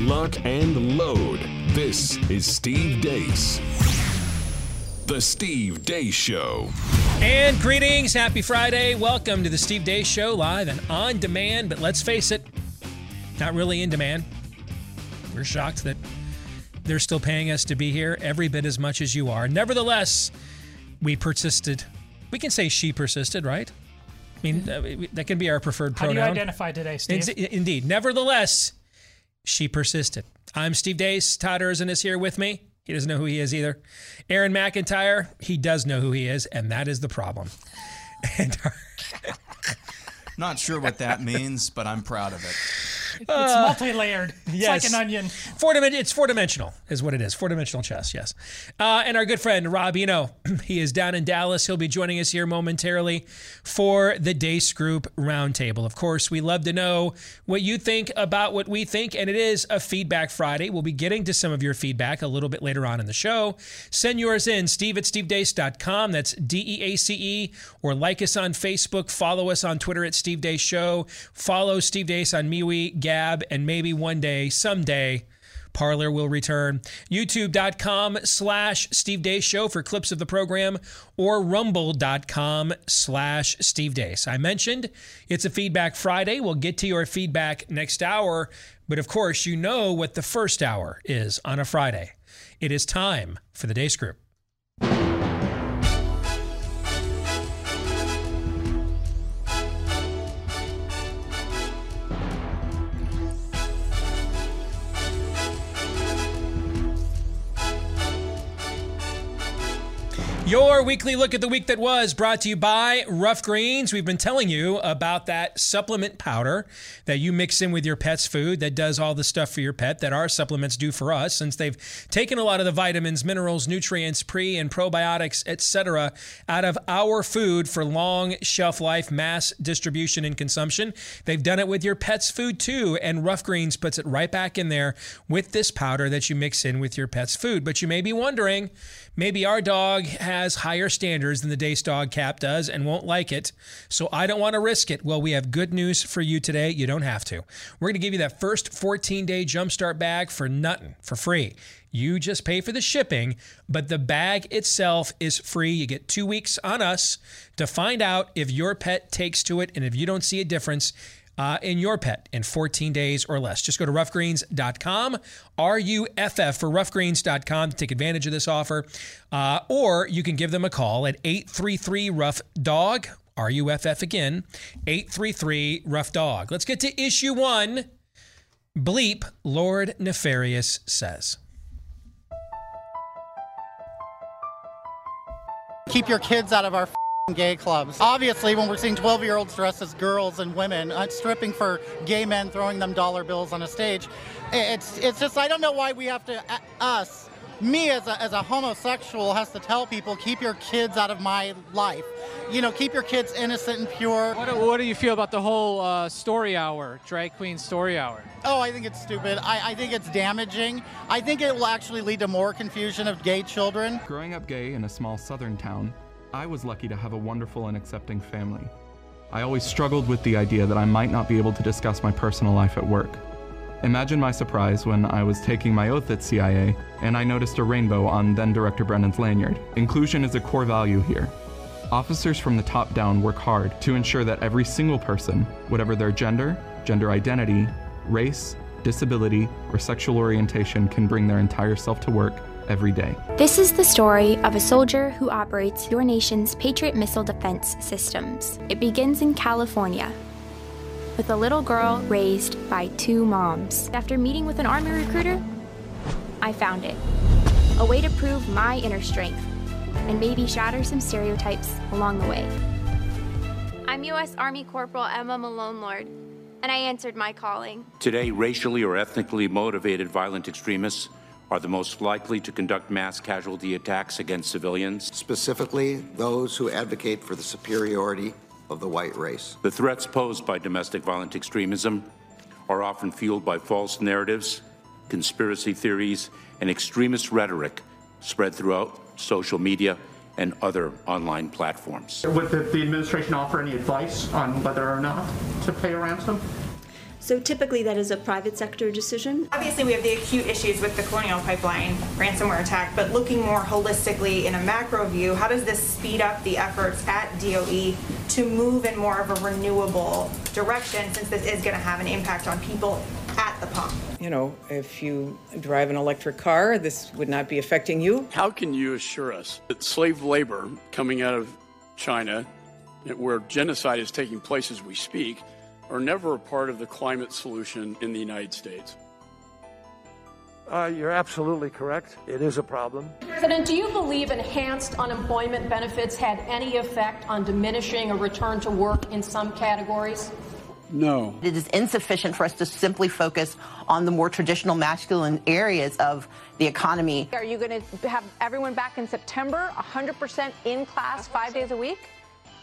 lock, and load. This is Steve Deace. The Steve Deace Show. And greetings, happy Friday. Welcome to the Steve Deace Show, live and on demand. But let's face it, not really in demand. We're shocked that they're still paying us to be here every bit as much as you are. Nevertheless, we persisted. We can say she persisted, right? I mean, uh, that can be our preferred How do pronoun. you identify today, Steve? In- indeed. Nevertheless, she persisted. I'm Steve Deace. Todd Erzen is here with me. He doesn't know who he is either. Aaron McIntyre, he does know who he is, and that is the problem. And our- Not sure what that means, but I'm proud of it. It's multi-layered. It's yes. like an onion. Four dimen- it's four dimensional, is what it is. Four dimensional chess, yes. Uh, and our good friend Rob Eno, he is down in Dallas. He'll be joining us here momentarily for the Deace Group Roundtable. Of course, we love to know what you think about what we think, and it is a Feedback Friday. We'll be getting to some of your feedback a little bit later on in the show. Send yours in, steve at stevedeace.com. That's D E A C E. Or like us on Facebook. Follow us on Twitter at Steve Deace Show. Follow Steve Deace on MeWe, Gab, and maybe one day, someday, Parler will return. YouTube.com slash Steve Show for clips of the program or rumble.com slash Steve Deace. I mentioned it's a Feedback Friday. We'll get to your feedback next hour. But of course, you know what the first hour is on a Friday. It is time for the Deace Group. Your weekly look at the week that was brought to you by Ruff Greens. We've been telling you about that supplement powder that you mix in with your pet's food that does all the stuff for your pet that our supplements do for us since they've taken a lot of the vitamins, minerals, nutrients, pre and probiotics, etc. out of our food for long shelf life, mass distribution and consumption. They've done it with your pet's food too and Ruff Greens puts it right back in there with this powder that you mix in with your pet's food. But you may be wondering, maybe our dog has higher standards than the Deace Dog Cap does and won't like it, so I don't want to risk it. Well, we have good news for you today. You don't have to. We're going to give you that first 14 day jumpstart bag for nothing, for free. You just pay for the shipping, but the bag itself is free. You get two weeks on us to find out if your pet takes to it, and if you don't see a difference, uh, in your pet in 14 days or less. Just go to ruffgreens.com, R U F F for ruffgreens.com to take advantage of this offer. Uh, or you can give them a call at 833 Ruff Dog, R U F F again, 833 Ruff Dog. Let's get to issue one. Bleep, Lord Nefarious says. keep your kids out of our gay clubs. Obviously, when we're seeing 12 year olds dressed as girls and women, uh, stripping for gay men, throwing them dollar bills on a stage, it's, it's just, I don't know why we have to, uh, us, me as a, as a homosexual, has to tell people, keep your kids out of my life. You know, keep your kids innocent and pure. What, what do you feel about the whole uh, story hour, drag queen story hour? Oh, I think it's stupid. I, I think it's damaging. I think it will actually lead to more confusion of gay children. Growing up gay in a small southern town, I was lucky to have a wonderful and accepting family. I always struggled with the idea that I might not be able to discuss my personal life at work. Imagine my surprise when I was taking my oath at CIA and I noticed a rainbow on then Director Brennan's lanyard. Inclusion is a core value here. Officers from the top down work hard to ensure that every single person, whatever their gender, gender identity, race, disability, or sexual orientation, can bring their entire self to work every day. This is the story of a soldier who operates your nation's Patriot missile defense systems. It begins in California with a little girl raised by two moms. After meeting with an Army recruiter, I found it a way to prove my inner strength and maybe shatter some stereotypes along the way. I'm U.S. Army Corporal Emma Malone Lord, and I answered my calling. Today, racially or ethnically motivated violent extremists are the most likely to conduct mass casualty attacks against civilians. Specifically, those who advocate for the superiority of the white race. The threats posed by domestic violent extremism are often fueled by false narratives, conspiracy theories, and extremist rhetoric spread throughout social media and other online platforms. Would the, the administration offer any advice on whether or not to pay a ransom? So typically that is a private sector decision. Obviously, we have the acute issues with the Colonial Pipeline ransomware attack, but looking more holistically in a macro view, how does this speed up the efforts at DOE to move in more of a renewable direction since this is going to have an impact on people at the pump? You know, if you drive an electric car, this would not be affecting you. How can you assure us that slave labor coming out of China, where genocide is taking place as we speak, are never a part of the climate solution in the United States. Uh, you're absolutely correct. It is a problem. President, do you believe enhanced unemployment benefits had any effect on diminishing a return to work in some categories? No. It is insufficient for us to simply focus on the more traditional masculine areas of the economy. Are you going to have everyone back in September, 100% in class, five days a week?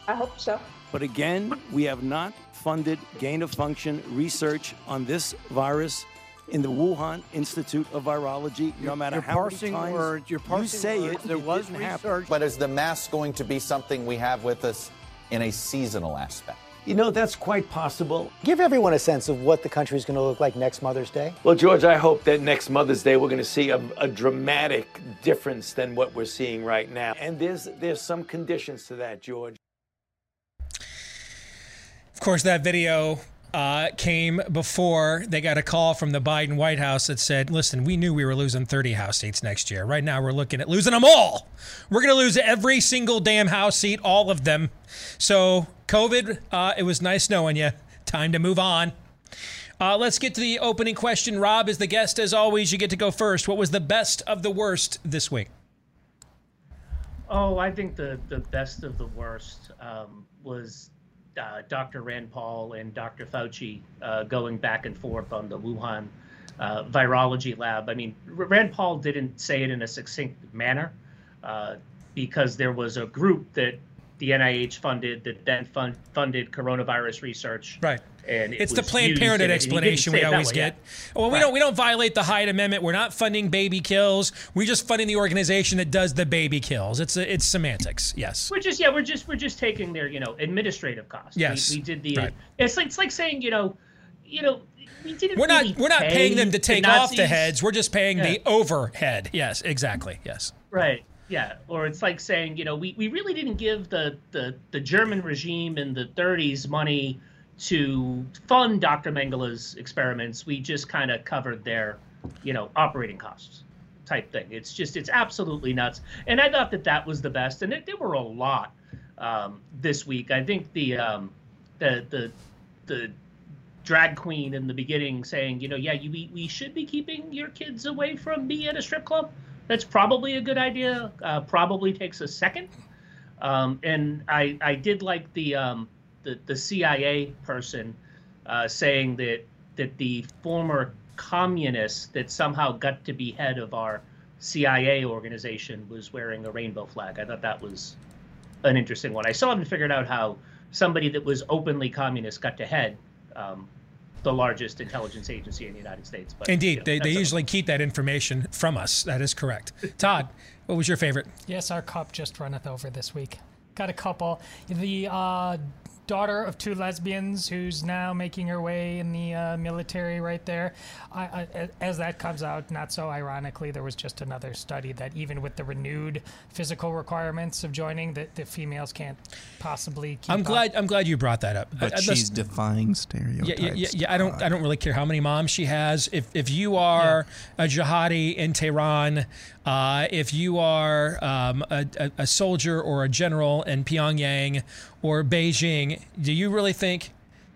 I hope so. But again, we have not funded gain of function research on this virus in the Wuhan Institute of Virology. No matter you're how parsing many times words, you're parsing you say words. it, there it was didn't research. happen. But is the mask going to be something we have with us in a seasonal aspect? You know, that's quite possible. Give everyone a sense of what the country is going to look like next Mother's Day. Well, George, I hope that next Mother's Day we're going to see a, a, dramatic difference than what we're seeing right now. And there's there's some conditions to that, George. Of course, that video uh, came before they got a call from the Biden White House that said, listen, we knew we were losing 30 House seats next year. Right now, we're looking at losing them all. We're going to lose every single damn House seat, all of them. So, COVID, uh, it was nice knowing you. Time to move on. Uh, let's get to the opening question. Rob is the guest as always. You get to go first. What was the best of the worst this week? Oh, I think the, the best of the worst um, was uh, Dr. Rand Paul and Dr. Fauci uh, going back and forth on the Wuhan uh, virology lab. I mean, Rand Paul didn't say it in a succinct manner uh, because there was a group that the NIH funded that then fund, funded coronavirus research. Right. And it it's the Planned Parenthood in it, and he explanation we say it that always way, get. yeah. Well, we Right. don't we don't violate the Hyde Amendment. We're not funding baby kills. We're just funding the organization that does the baby kills. It's a, it's semantics. Yes. We're just yeah, we're just we're just taking their you know administrative costs. Yes, we, we did the. right. It's like it's like saying you know, you know, we didn't. We're not we're not paying them to the take off the heads. We're just paying the overhead. Yes, exactly. Yes. Right. Yeah. Or it's like saying, you know, we, we really didn't give the, the, the German regime in the 30s money to fund Dr. Mengele's experiments. We just kind of covered their, you know, operating costs type thing. It's just, it's absolutely nuts. And I thought that that was the best. And it, there were a lot um, this week. I think the, um, the, the, the drag queen in the beginning saying, you know, yeah, you, we, we should be keeping your kids away from me at a strip club. That's probably a good idea. Uh, probably takes a second. Um, and I, I did like the, um, the, the CIA person uh, saying that, that the former communist that somehow got to be head of our CIA organization was wearing a rainbow flag. I thought that was an interesting one. I still haven't figured out how somebody that was openly communist got to head um, the largest intelligence agency in the United States. But Indeed, you know, they, they usually keep that information from us. That is correct. Todd, what was your favorite? Yes, our cup just runneth over this week. Got a couple. The uh, daughter of two lesbians who's now making her way in the uh, military right there. I, I, as that comes out, not so ironically, there was just another study that even with the renewed physical requirements of joining, that the females can't possibly keep I'm up. glad I'm glad you brought that up. But I- I- she's listen- defying stereotypes. yeah, yeah, yeah. I don't. I don't really care how many moms she has. If if you are a jihadi in Tehran, uh, if you are um, a, a, soldier or a general in Pyongyang or Beijing, do you really think,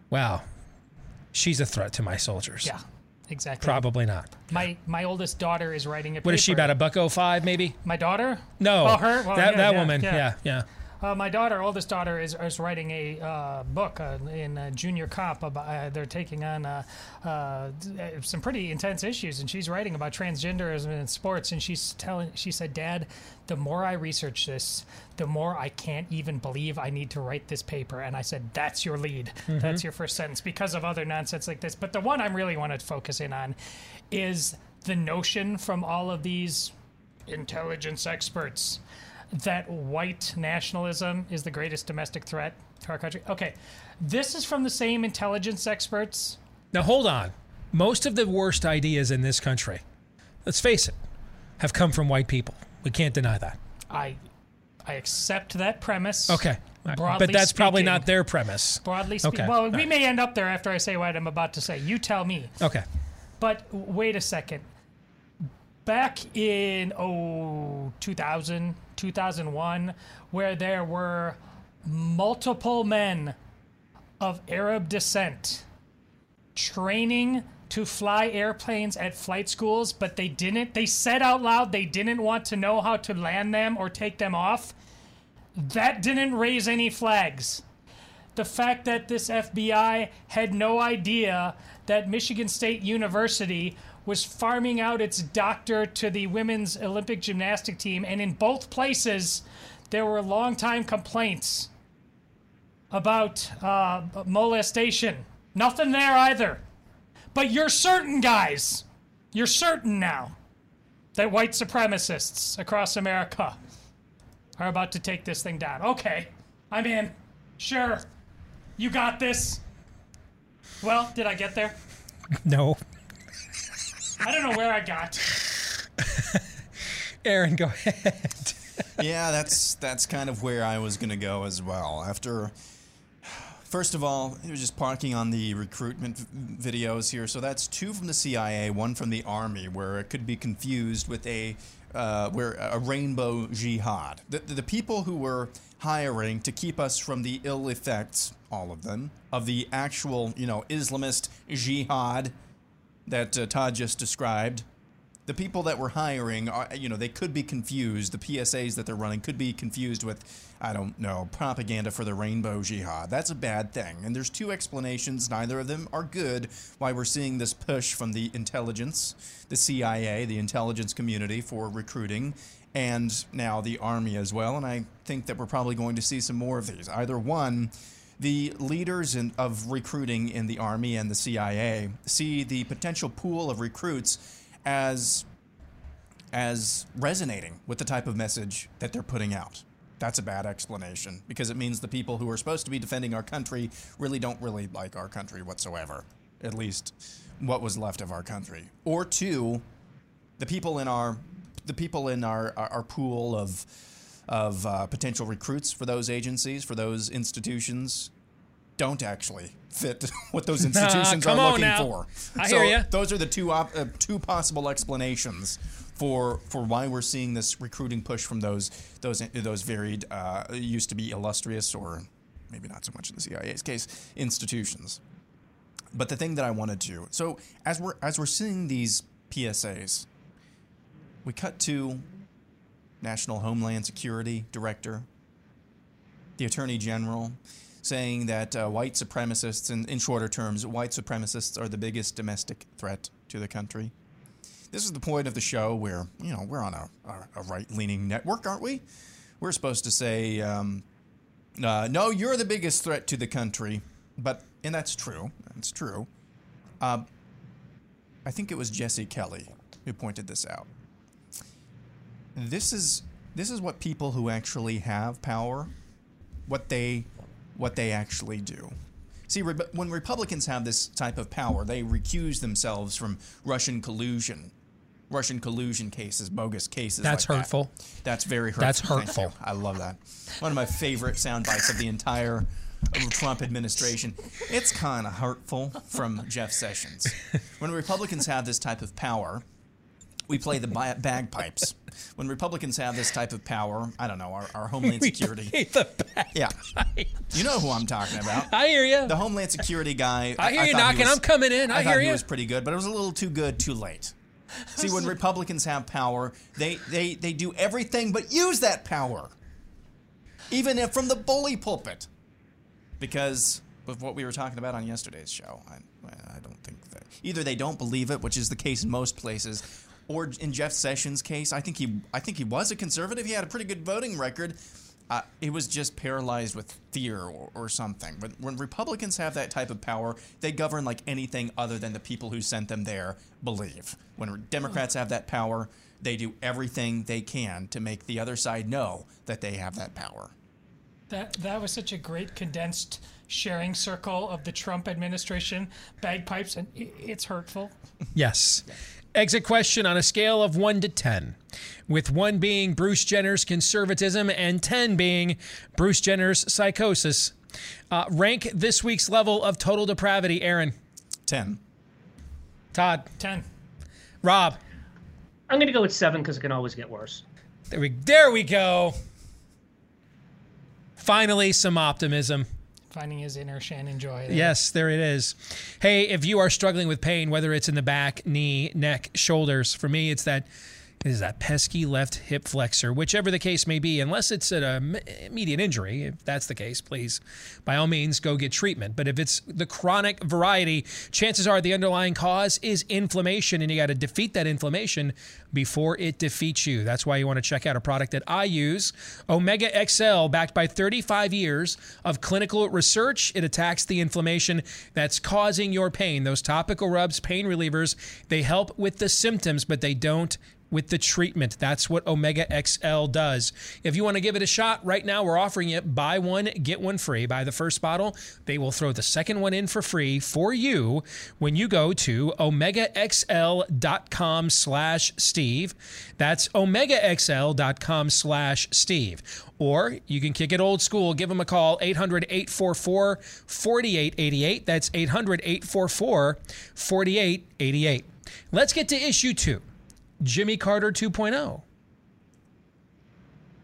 wow, she's a threat to my soldiers? Yeah, exactly. Probably not. My my oldest daughter is writing a What is she about? A buck oh five, maybe? My daughter? No. Oh, her? Well, that yeah, that yeah, woman. yeah. Yeah, yeah. Uh, my daughter, oldest daughter, is, is writing a uh, book uh, in uh, junior Cop. About, uh, they're taking on uh, uh, some pretty intense issues, and she's writing about transgenderism in sports. And she's telling, she said, "Dad, the more I research this, the more I can't even believe I need to write this paper." And I said, "That's your lead. Mhm. That's your first sentence because of other nonsense like this." But the one I really want to focus in on is the notion from all of these intelligence experts that white nationalism is the greatest domestic threat to our country. Okay, this is from the same intelligence experts Now hold on. Most of the worst ideas in this country, let's face it, have come from white people. We can't deny that. I I accept that premise. Okay. Broadly but that's probably not their premise. Broadly speaking, Okay. well, All we right. may end up there after I say what I'm about to say. You tell me. Okay. But wait a second. Back in oh 2000, 2001, where there were multiple men of Arab descent training to fly airplanes at flight schools, but they didn't. They said out loud they didn't want to know how to land them or take them off. That didn't raise any flags. The fact that this FBI had no idea that Michigan State University was farming out its doctor to the women's Olympic gymnastic team, and in both places, there were long-time complaints about uh, molestation. Nothing there either. But you're certain, guys. You're certain now that white supremacists across America are about to take this thing down. Okay, I'm in. Sure. You got this. Well, did I get there? No. I don't know where I got. Aaron, go ahead. yeah, that's that's kind of where I was gonna go as well. After, first of all, it was just parking on the recruitment v- videos here. So that's two from the CIA, one from the Army, where it could be confused with a uh, where a rainbow jihad. The, the, the people who were hiring to keep us from the ill effects, all of them, of the actual, you know, Islamist jihad that uh, Todd just described the people that we're hiring are you know they could be confused. The psas that they're running could be confused with i don't know propaganda for the rainbow jihad. That's a bad thing. And there's two explanations. Neither of them are good why we're seeing this push from the intelligence the cia the intelligence community for recruiting and now the army as well. And i think that we're probably going to see some more of these. Either one the leaders in, of recruiting in the Army and the CIA see the potential pool of recruits as as resonating with the type of message that they're putting out. That's a bad explanation because it means the people who are supposed to be defending our country really don't really like our country whatsoever. At least what was left of our country. Or two, the people in our the people in our our, our pool of of uh, potential recruits for those agencies, for those institutions, don't actually fit what those institutions are looking now. for. I so hear ya. Those are the two op- uh, two possible explanations for for why we're seeing this recruiting push from those those those varied uh, used to be illustrious or maybe not so much in the CIA's case institutions. But the thing that I wanted to so as we're as we're seeing these PSAs, we cut to National Homeland Security Director, the Attorney General, saying that uh, white supremacists, in, in shorter terms, white supremacists are the biggest domestic threat to the country. This is the point of the show where, you know, we're on a, a, right leaning network, aren't we? We're supposed to say, um, uh, no, you're the biggest threat to the country. But, and that's true. That's true. Uh, I think it was Jesse Kelly who pointed this out. This is this is what people who actually have power, what they what they actually do. See, re- when Republicans have this type of power, they recuse themselves from Russian collusion, Russian collusion cases, bogus cases. That's like that. hurtful. That's very hurtful. That's hurtful. I love that. One of my favorite sound bites of the entire Trump administration. It's kind of hurtful from Jeff Sessions. When Republicans have this type of power, we play the bagpipes. When Republicans have this type of power, I don't know, our, our Homeland We Security. play the Yeah. You know who I'm talking about. I hear you. The Homeland Security guy. I hear you thought he knocking. was- I'm coming in. I thought hear he you. was pretty good, but it was a little too good too late. See, when Republicans have power, they, they, they do everything but use that power. Even if from the bully pulpit. Because of what we were talking about on yesterday's show, I, I don't think that. Either they don't believe it, which is the case in most places, or in Jeff Sessions' case, I think he I think he was a conservative. He had a pretty good voting record. Uh, he was just paralyzed with fear or, or something. But when Republicans have that type of power, they govern like anything other than the people who sent them there believe. When Democrats have that power, they do everything they can to make the other side know that they have that power. That that was such a great condensed sharing circle of the Trump administration bagpipes, and it's hurtful. Yes. Exit question on a scale of 1 to 10, with 1 being Bruce Jenner's conservatism and 10 being Bruce Jenner's psychosis. Uh, rank this week's level of total depravity, Aaron. 10. Todd. Ten. Rob. I'm going to go with seven because it can always get worse. There we, there we go. Finally, some optimism. Finding his inner Shannon joy. there. Yes, there it is. Hey, if you are struggling with pain, whether it's in the back, knee, neck, shoulders, for me, it's that is that pesky left hip flexor, whichever the case may be, unless it's at a m- immediate injury. If that's the case, please, by all means, go get treatment. But if it's the chronic variety, chances are the underlying cause is inflammation, and you got to defeat that inflammation before it defeats you. That's why you want to check out a product that I use, Omega XL, backed by 35 years of clinical research. It attacks the inflammation that's causing your pain. Those topical rubs, pain relievers, they help with the symptoms, but they don't with the treatment. That's what Omega XL does. If you want to give it a shot, right now we're offering it buy one, get one free. Buy the first bottle, they will throw the second one in for free for you when you go to omegaxl.com slash Steve. That's omegaxl.com slash Steve. Or you can kick it old school. Give them a call, 800 844 4888. That's 800 844 4888. Let's get to issue two Jimmy Carter oh. 2.0.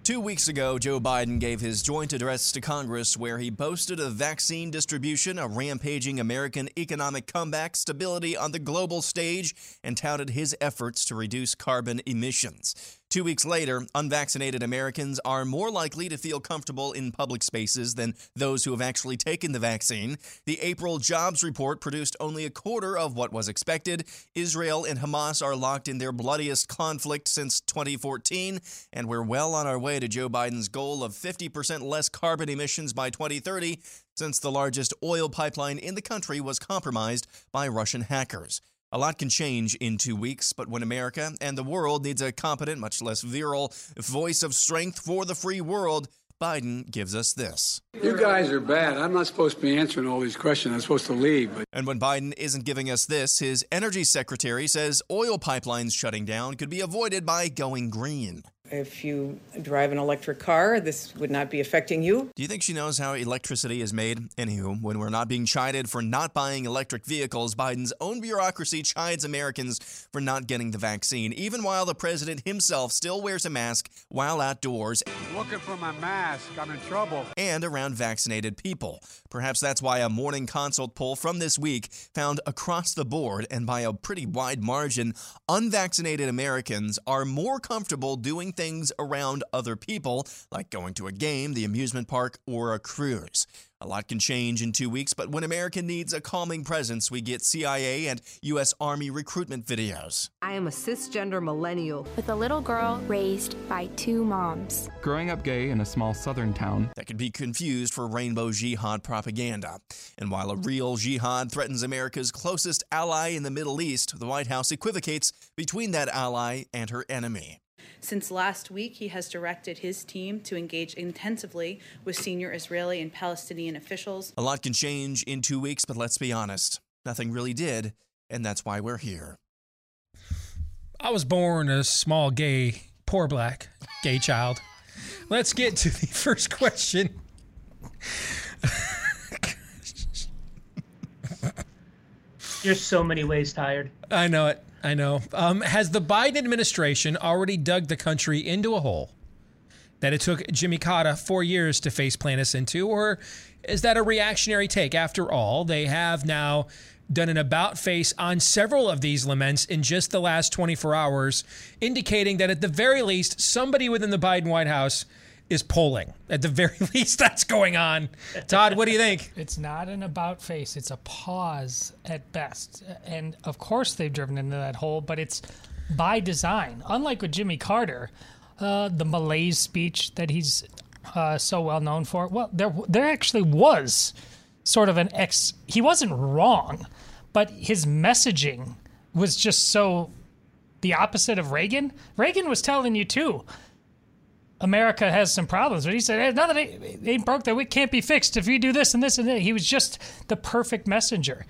Two weeks ago, Joe Biden gave his joint address to Congress where he boasted of vaccine distribution, a rampaging American economic comeback, stability on the global stage, and touted his efforts to reduce carbon emissions. Two weeks later, unvaccinated Americans are more likely to feel comfortable in public spaces than those who have actually taken the vaccine. The April jobs report produced only a quarter of what was expected. Israel and Hamas are locked in their bloodiest conflict since 2014, and we're well on our way to Joe Biden's goal of 50% less carbon emissions by 2030, since the largest oil pipeline in the country was compromised by Russian hackers. A lot can change in two weeks, but when America and the world needs a competent, much less virile, voice of strength for the free world, Biden gives us this. You guys are bad. I'm not supposed to be answering all these questions. I'm supposed to leave. But And when Biden isn't giving us this, his energy secretary says oil pipelines shutting down could be avoided by going green. If you drive an electric car, this would not be affecting you. Do you think she knows how electricity is made? Anywho, when we're not being chided for not buying electric vehicles, Biden's own bureaucracy chides Americans for not getting the vaccine, even while the president himself still wears a mask while outdoors looking for my mask. I'm in trouble. and around vaccinated people. Perhaps that's why a morning consult poll from this week found across the board and by a pretty wide margin, unvaccinated Americans are more comfortable doing things around other people, like going to a game, the amusement park, or a cruise. A lot can change in two weeks, but when America needs a calming presence, we get CIA and U.S. Army recruitment videos. I am a cisgender millennial. With a little girl raised by two moms. Growing up gay in a small southern town, that could be confused for rainbow jihad propaganda. And while a real jihad threatens America's closest ally in the Middle East, the White House equivocates between that ally and her enemy. Since last week, he has directed his team to engage intensively with senior Israeli and Palestinian officials. A lot can change in two weeks, but let's be honest, nothing really did, and that's why we're here. I was born a small gay, poor black gay child. Let's get to the first question. You're so many ways tired. I know it. I know. Um, has the Biden administration already dug the country into a hole that it took Jimmy Carter four years to face plant us into, or is that a reactionary take? After all, they have now done an about face on several of these laments in just the last 24 hours, indicating that at the very least, somebody within the Biden White House is polling. At the very least, that's going on. Todd, what do you think? It's not an about face, it's a pause at best. And of course, they've driven into that hole, but it's by design. Unlike with Jimmy Carter, uh, the malaise speech that he's uh, so well known for, well, there, there actually was sort of an ex. He wasn't wrong, but his messaging was just so the opposite of Reagan. Reagan was telling you, too America has some problems. But he said, hey, now that ain't broke, that we can't be fixed if you do this and this and that. He was just the perfect messenger.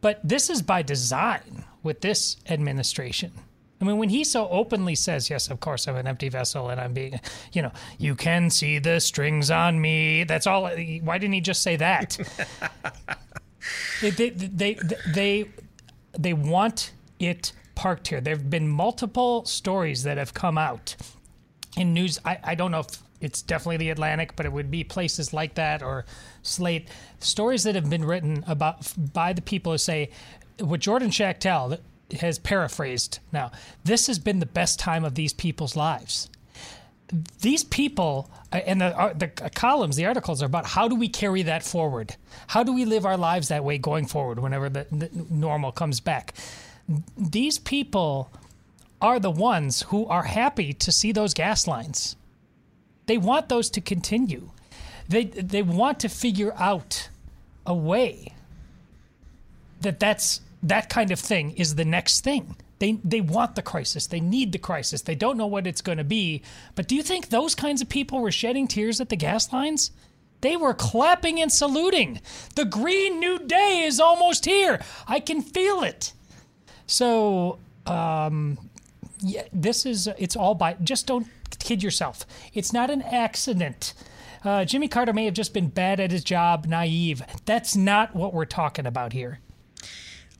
But this is by design with this administration. I mean, when he so openly says, "Yes, of course, I'm an empty vessel, and I'm being," you know, you can see the strings on me. That's all. Why didn't he just say that? they, they, they, they, they want it parked here. There have been multiple stories that have come out in news. I, I don't know if it's definitely the Atlantic, but it would be places like that or Slate. Stories that have been written about by the people who say what Jordan Schachtel has paraphrased now. This has been the best time of these people's lives. These people uh, and the uh, the columns, the articles are about how do we carry that forward? How do we live our lives that way going forward whenever the, the normal comes back? These people are the ones who are happy to see those gas lines. They want those to continue. They they want to figure out a way that that's that kind of thing is the next thing. They they want the crisis. They need the crisis. They don't know what it's going to be. But do you think those kinds of people were shedding tears at the gas lines? They were clapping and saluting. The green new day is almost here. I can feel it. So, um, yeah, this is it's all by just don't kid yourself. It's not an accident. Uh, Jimmy Carter may have just been bad at his job, naive. That's not what we're talking about here.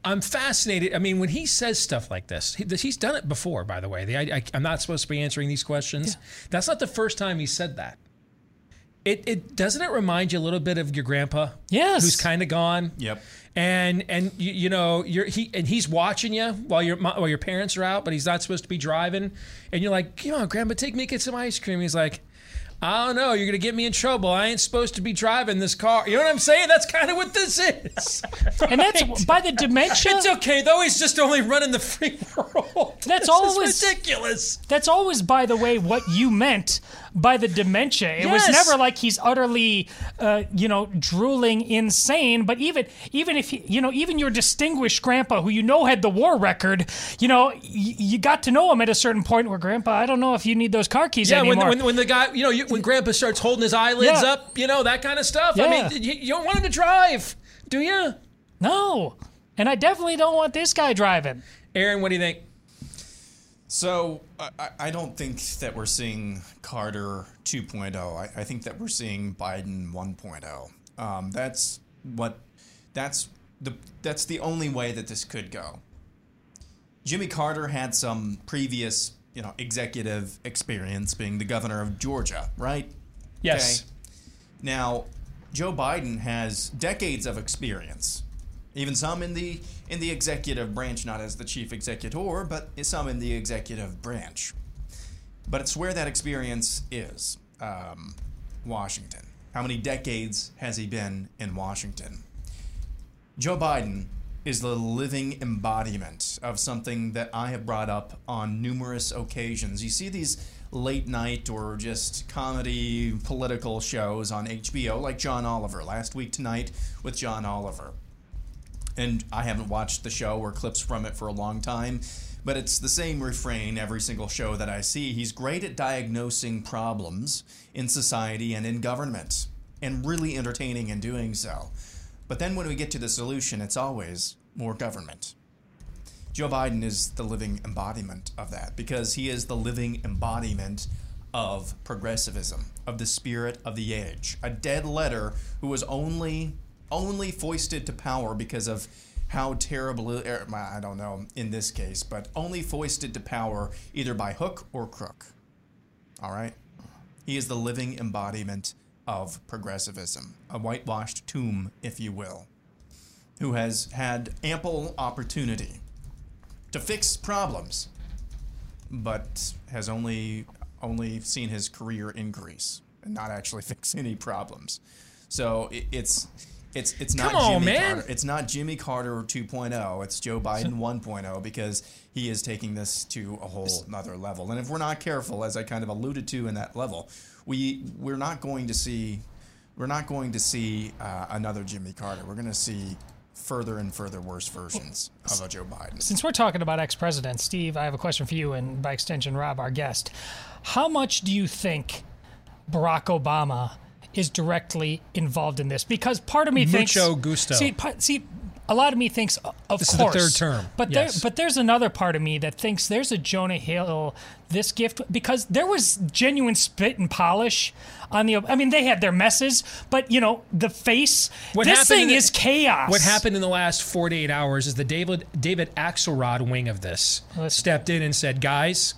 I'm fascinated. I mean, when he says stuff like this, he, he's done it before, by the way. The, I, am not supposed to be answering these questions. Yeah. That's not the first time he said that. It, it doesn't it remind you a little bit of your grandpa? Yes, who's kind of gone. Yep. And and you, you know you're he and he's watching you while your while your parents are out, but he's not supposed to be driving. And you're like, come on, grandpa, take me get some ice cream. He's like, I don't know. You're going to get me in trouble. I ain't supposed to be driving this car. You know what I'm saying? That's kind of what this is. Right? And that's by the dementia. It's okay, though. He's just only running the free world. That's this always ridiculous. That's always, by the way, what you meant by the dementia. It yes. was never like he's utterly, uh, you know, drooling insane. But even even if he, you know, even your distinguished grandpa, who you know had the war record, you know, y- you got to know him at a certain point where grandpa, I don't know if you need those car keys yeah, anymore. when, when, when the guy, you know, you, when grandpa starts holding his eyelids yeah. up, you know, that kind of stuff. Yeah. I mean, you, you don't want him to drive, do you? No. And I definitely don't want this guy driving. Aaron, what do you think? So I, I, don't think that we're seeing Carter 2.0. I, I think that we're seeing Biden 1.0. Um, that's what that's the that's the only way that this could go. Jimmy Carter had some previous, you know, executive experience being the governor of Georgia, right? Yes. Okay. Now, Joe Biden has decades of experience even some in the in the executive branch, not as the chief executor, but some in the executive branch. But it's where that experience is. Um, Washington. How many decades has he been in Washington? Joe Biden is the living embodiment of something that I have brought up on numerous occasions. You see these late night or just comedy political shows on HBO, like John Oliver, last week tonight with John Oliver and I haven't watched the show or clips from it for a long time, but it's the same refrain every single show that I see. He's great at diagnosing problems in society and in government, and really entertaining in doing so. But then when we get to the solution, it's always more government. Joe Biden is the living embodiment of that because he is the living embodiment of progressivism, of the spirit of the age. A dead letter who was only only foisted to power because of how terrible, er, I don't know in this case, but only foisted to power either by hook or crook. All right? He is the living embodiment of progressivism, a whitewashed tomb, if you will, who has had ample opportunity to fix problems, but has only only seen his career increase and not actually fix any problems. So it, it's it's it's not Come on, Jimmy man. Carter. It's not Jimmy Carter 2.0. It's Joe Biden 1.0 because he is taking this to a whole another level. And if we're not careful, as I kind of alluded to in that level, we we're not going to see we're not going to see uh, another Jimmy Carter. We're going to see further and further worse versions of a Joe Biden. Since we're talking about ex presidents, Steve, I have a question for you, and by extension, Rob, our guest. How much do you think Barack Obama is directly involved in this? Because part of me thinks. Mucho gusto. See, see, a lot of me thinks, uh, of This is the course. third term, But yes. there, but there's another part of me that thinks there's a Jonah Hill this gift because there was genuine spit and polish on the. I mean, they had their messes, but you know, the face. this happened thing the- is chaos. What happened in the last 48 hours is the David David Axelrod wing of this stepped in and said, "Guys,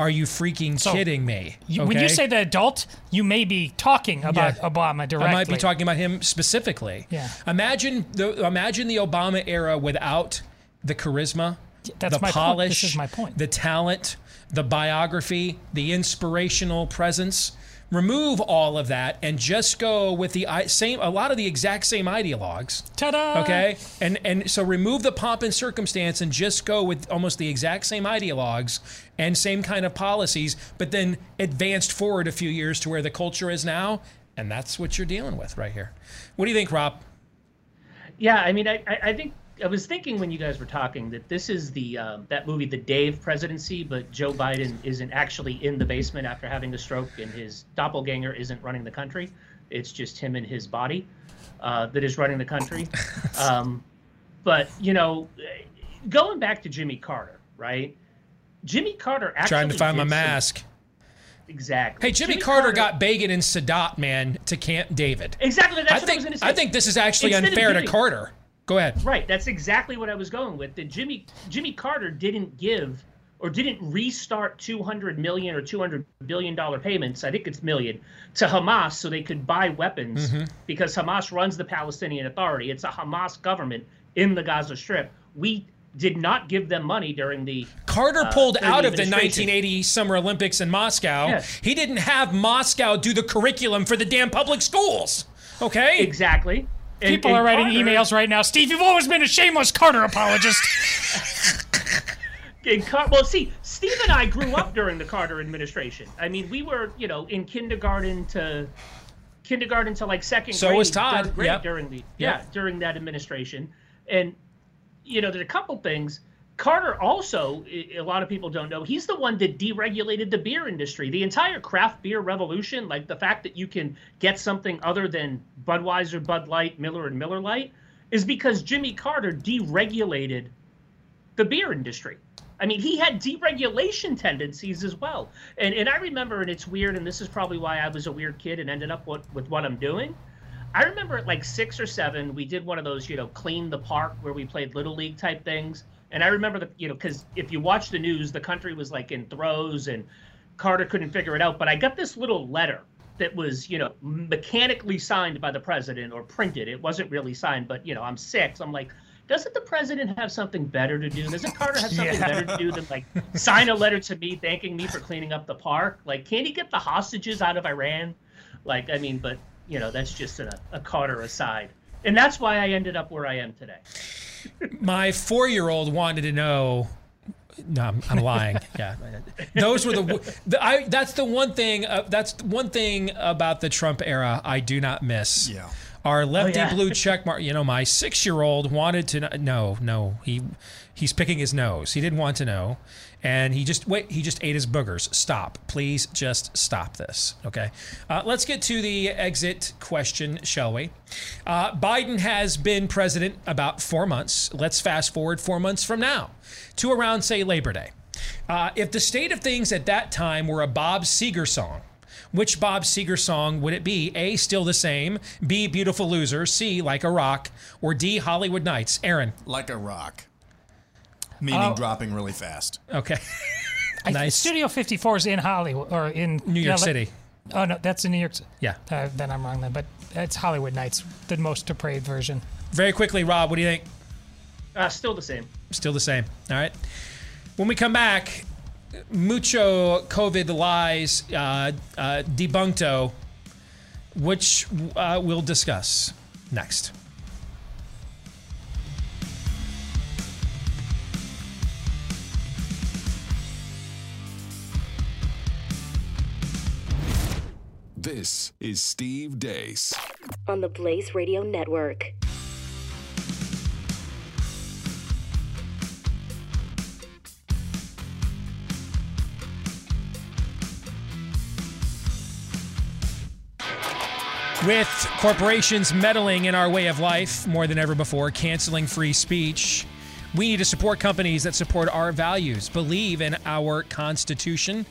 are you freaking So, kidding me?" You, When you say the adult, you may be talking about Yeah. Obama directly. I might be talking about him specifically. Yeah. Imagine the imagine the Obama era without the charisma, That's the my point. polish, This is my point. the talent, the biography, the inspirational presence. Remove all of that and just go with the same a lot of the exact same ideologues. Ta-da! Okay? And and so remove the pomp and circumstance and just go with almost the exact same ideologues and same kind of policies, but then advanced forward a few years to where the culture is now, and that's what you're dealing with right here. What do you think, Rob? Yeah, I mean, I, I I think I was thinking when you guys were talking that this is the um, that movie, The Dave Presidency, but Joe Biden isn't actually in the basement after having a stroke, and his doppelganger isn't running the country. It's just him and his body uh, that is running the country. um, but you know, going back to Jimmy Carter, right? Jimmy Carter actually Trying to find my did some- mask. Exactly. Hey, Jimmy, Carter, got Begin and Sadat, man, to Camp David. Exactly. That's I what I think was going to say. I think this is actually Instead unfair to Carter. Go ahead. Right. That's exactly what I was going with. That Jimmy Jimmy Carter didn't give or didn't restart 200 million or 200 billion dollar payments. I think it's million to Hamas so they could buy weapons Mhm. because Hamas runs the Palestinian Authority. It's a Hamas government in the Gaza Strip. We did not give them money during the Carter uh, pulled during out of the 1980 Summer Olympics in Moscow. Yes. He didn't have Moscow do the curriculum for the damn public schools. Okay? Exactly. And- People and are writing Carter- emails right now. Steve, you've always been a shameless Carter apologist. Car- well, see, Steve and I grew up during the Carter administration. I mean, we were, you know, in kindergarten to kindergarten to like second So grade. was Todd. grade Yep. during the Yep. yeah during that administration, and you know, there's a couple things. Carter also, a lot of people don't know, he's the one that deregulated the beer industry. The entire craft beer revolution, like the fact that you can get something other than Budweiser, Bud Light, Miller, and Miller Lite, is because Jimmy Carter deregulated the beer industry. I mean, he had deregulation tendencies as well. And and I remember, and it's weird, and this is probably why I was a weird kid and ended up what, with what I'm doing. I remember at like six or seven, we did one of those, you know, clean the park where we played little league type things. And I remember the, you know, because if you watch the news, the country was like in throes and Carter couldn't figure it out. But I got this little letter that was, you know, mechanically signed by the president or printed. It wasn't really signed, but you know, I'm six. I'm like, doesn't the president have something better to do? Doesn't Carter have something Yeah. better to do than like sign a letter to me thanking me for cleaning up the park? Like, can't he get the hostages out of Iran? Like, I mean, but you know, that's just a, a Carter aside. And that's why I ended up where I am today. My four year old wanted to know. No, I'm, I'm lying. Yeah, those were the. the I, that's the one thing. Uh, that's one thing about the Trump era I do not miss. Yeah. Our lefty yeah. blue check mark. You know, my six year old wanted to kn- no, no. He he's picking his nose. He didn't want to know, and he just wait. He just ate his boogers. Stop, please. Just stop this. Okay. Uh, let's get to the exit question, shall we? Uh, Biden has been president about four months. Let's fast forward four months from now to around say Labor Day. Uh, if the state of things at that time were a Bob Seger song, which Bob Seger song would it be? A, still the same. B, beautiful loser. C, like a rock. Or D, Hollywood Nights. Aaron. Like a rock. Meaning Oh. dropping really fast. Okay. Nice. Studio 54 is in Hollywood or in New York yeah, City. Oh no, that's in New York. City. Yeah. Uh, then I'm wrong then, but it's Hollywood Nights, the most depraved version. Very quickly, Rob, what do you think? Uh, still the same. Still the same. All right. When we come back, mucho COVID lies uh, uh, debunkto, which uh, we'll discuss next. This is Steve Deace on the Blaze Radio Network. With corporations meddling in our way of life more than ever before, canceling free speech, we need to support companies that support our values, believe in our Constitution,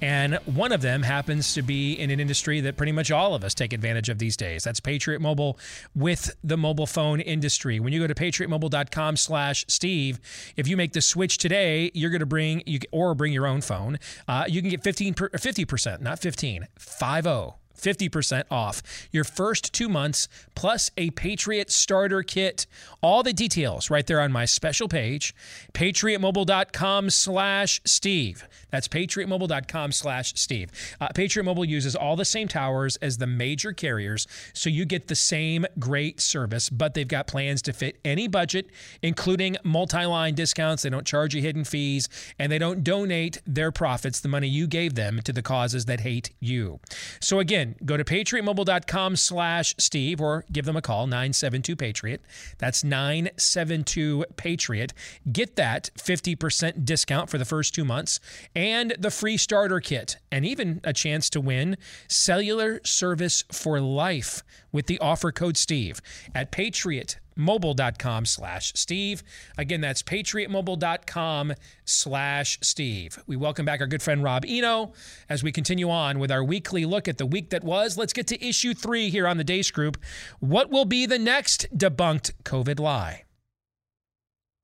and one of them happens to be in an industry that pretty much all of us take advantage of these days. That's Patriot Mobile with the mobile phone industry. When you go to patriotmobile.com slash Steve, if you make the switch today, you're going to bring, you or bring your own phone, uh, you can get 15 per, 50%, not 15, 50 50% off your first two months plus a Patriot starter kit. All the details right there on my special page, patriotmobile.com slash Steve. That's patriotmobile.com slash Steve. Uh, Patriot Mobile uses all the same towers as the major carriers, so you get the same great service, but they've got plans to fit any budget, including multi-line discounts. They don't charge you hidden fees, and they don't donate their profits, the money you gave them, to the causes that hate you. So again, go to patriotmobile.com slash Steve or give them a call, 972 Patriot. That's 972 Patriot. Get that 50% discount for the first two months and the free starter kit, and even a chance to win cellular service for life with the offer code Steve at patriotmobile.com slash Steve. Again, that's patriotmobile.com slash Steve. We welcome back our good friend Rob Eno as we continue on with our weekly look at the week that was. Let's get to issue three here on the Deace Group. What will be the next debunked COVID lie?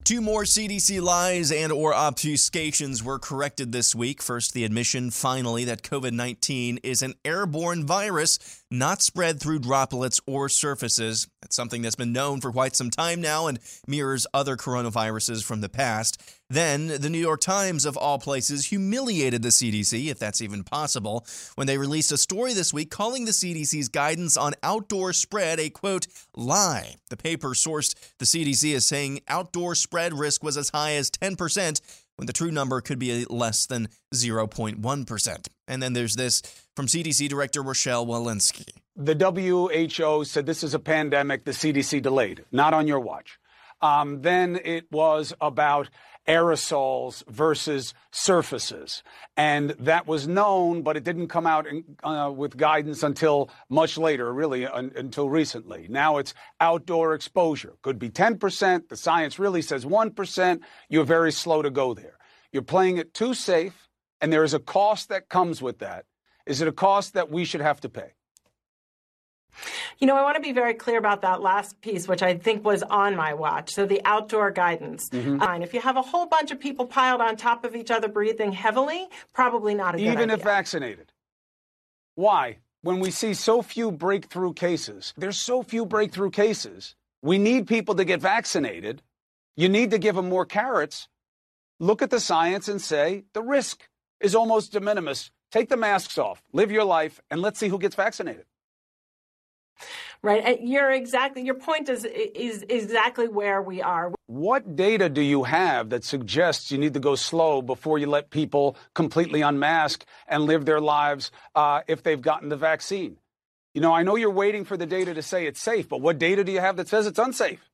Two more CDC lies and or obfuscations were corrected this week. First, the admission finally that COVID-19 is an airborne virus not spread through droplets or surfaces. It's something that's been known for quite some time now and mirrors other coronaviruses from the past. Then, the New York Times, of all places, humiliated the CDC, if that's even possible, when they released a story this week calling the CDC's guidance on outdoor spread a quote, lie. The paper sourced the CDC as saying outdoor spread risk was as high as 10%, when the true number could be less than 0.1%. And then there's this from CDC Director Rochelle Walensky. The WHO said this is a pandemic the CDC delayed, not on your watch. Um, then it was about aerosols versus surfaces. And that was known, but it didn't come out in, uh, with guidance until much later, really un- until recently. Now it's outdoor exposure. Could be 10%. The science really says 1%. You're very slow to go there. You're playing it too safe, and there is a cost that comes with that. Is it a cost that we should have to pay? You know, I want to be very clear about that last piece, which I think was on my watch. So the outdoor guidance. Mhm. Uh, if you have a whole bunch of people piled on top of each other breathing heavily, probably not a good Even if vaccinated. Why? When we see so few breakthrough cases, there's so few breakthrough cases. We need people to get vaccinated. You need to give them more carrots. Look at the science and say the risk is almost de minimis. Take the masks off, live your life, and let's see who gets vaccinated. Right? You're exactly. Your point is is exactly where we are. What data do you have that suggests you need to go slow before you let people completely unmask and live their lives uh, if they've gotten the vaccine? You know, I know you're waiting for the data to say it's safe, but what data do you have that says it's unsafe?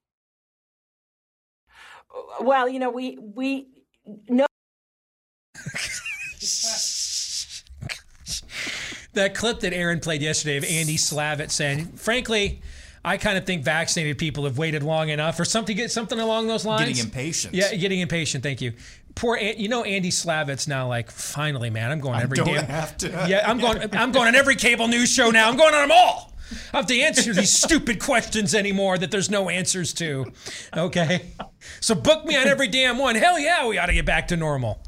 Well, you know, we we know. That clip that Aaron played yesterday of Andy Slavitt saying, frankly, I kind of think vaccinated people have waited long enough, or something, something along those lines. Getting impatient. Yeah, getting impatient. Thank you. Poor, An- you know, Andy Slavitt's now like, finally, man, I'm going I every don't damn. have to. Yeah, I'm going. I'm going on every cable news show now. I'm going on them all. I have to answer these stupid questions anymore that there's no answers to. Okay, so book me on every damn one. Hell yeah, we ought to get back to normal.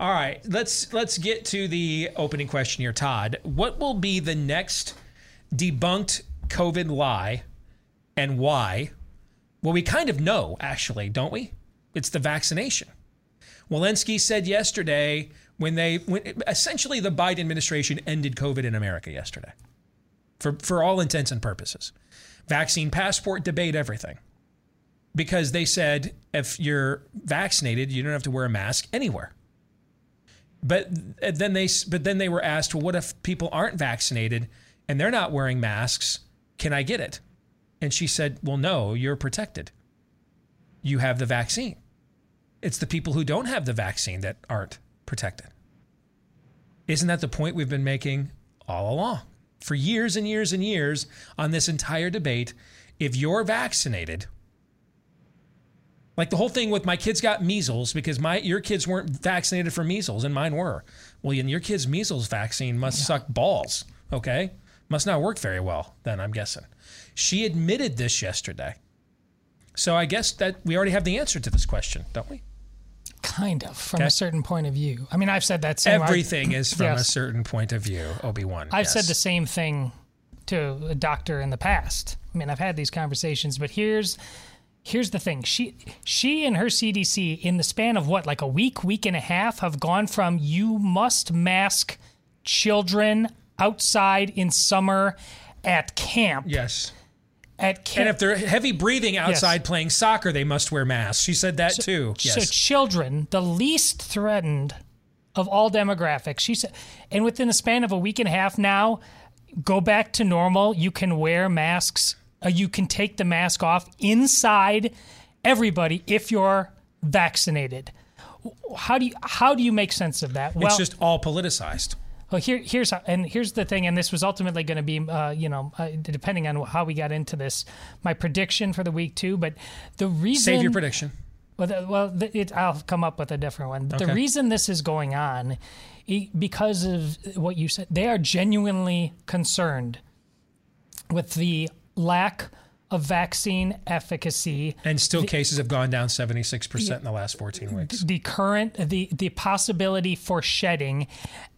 All right, let's let's get to the opening question here, Todd. What will be the next debunked COVID lie, and why? Well, we kind of know actually, don't we? It's the vaccination. Walensky said yesterday when they when essentially the Biden administration ended COVID in America yesterday. For for all intents and purposes. Vaccine passport debate everything. Because they said if you're vaccinated, you don't have to wear a mask anywhere. But uh, then they but then they were asked, well, what if people aren't vaccinated and they're not wearing masks? Can I get it? And she said, well, no, you're protected. You have the vaccine. It's the people who don't have the vaccine that aren't protected. Isn't that the point we've been making all along? for years and years and years on this entire debate. If you're vaccinated, like the whole thing with my kids got measles because my your kids weren't vaccinated for measles and mine were. Well, and your kid's measles vaccine must suck balls. Okay, must not work very well. Then I'm guessing. She admitted this yesterday. So I guess that we already have the answer to this question, don't we? Kind of, from Okay. a certain point of view. I mean, I've said that same Everything is from a certain point of view. Obi Wan. I've said the same thing to a doctor in the past. I mean, I've had these conversations, but here's here's the thing. She she and her CDC in the span of what, like a week, week and a half, have gone from you must mask children outside in summer at camp. Yes. At camp. And if they're heavy breathing outside playing soccer, they must wear masks. She said that too. Yes. So children, the least threatened of all demographics. She said, and within the span of a week and a half now, go back to normal. You can wear masks. Uh, you can take the mask off inside. Everybody, if you're vaccinated. How do you how do you make sense of that? it's just all politicized. Well, here, here's how, and here's the thing, and this was ultimately going to be, uh, you know, uh, depending on how we got into this, my prediction for the week too. But the reason Save your prediction. Well, the, well, the, it, I'll come up with a different one. But the reason this is going on, because of what you said, they are genuinely concerned with the lack of vaccine efficacy. And still the- cases have gone down 76% in the last 14 weeks. the current the the possibility for shedding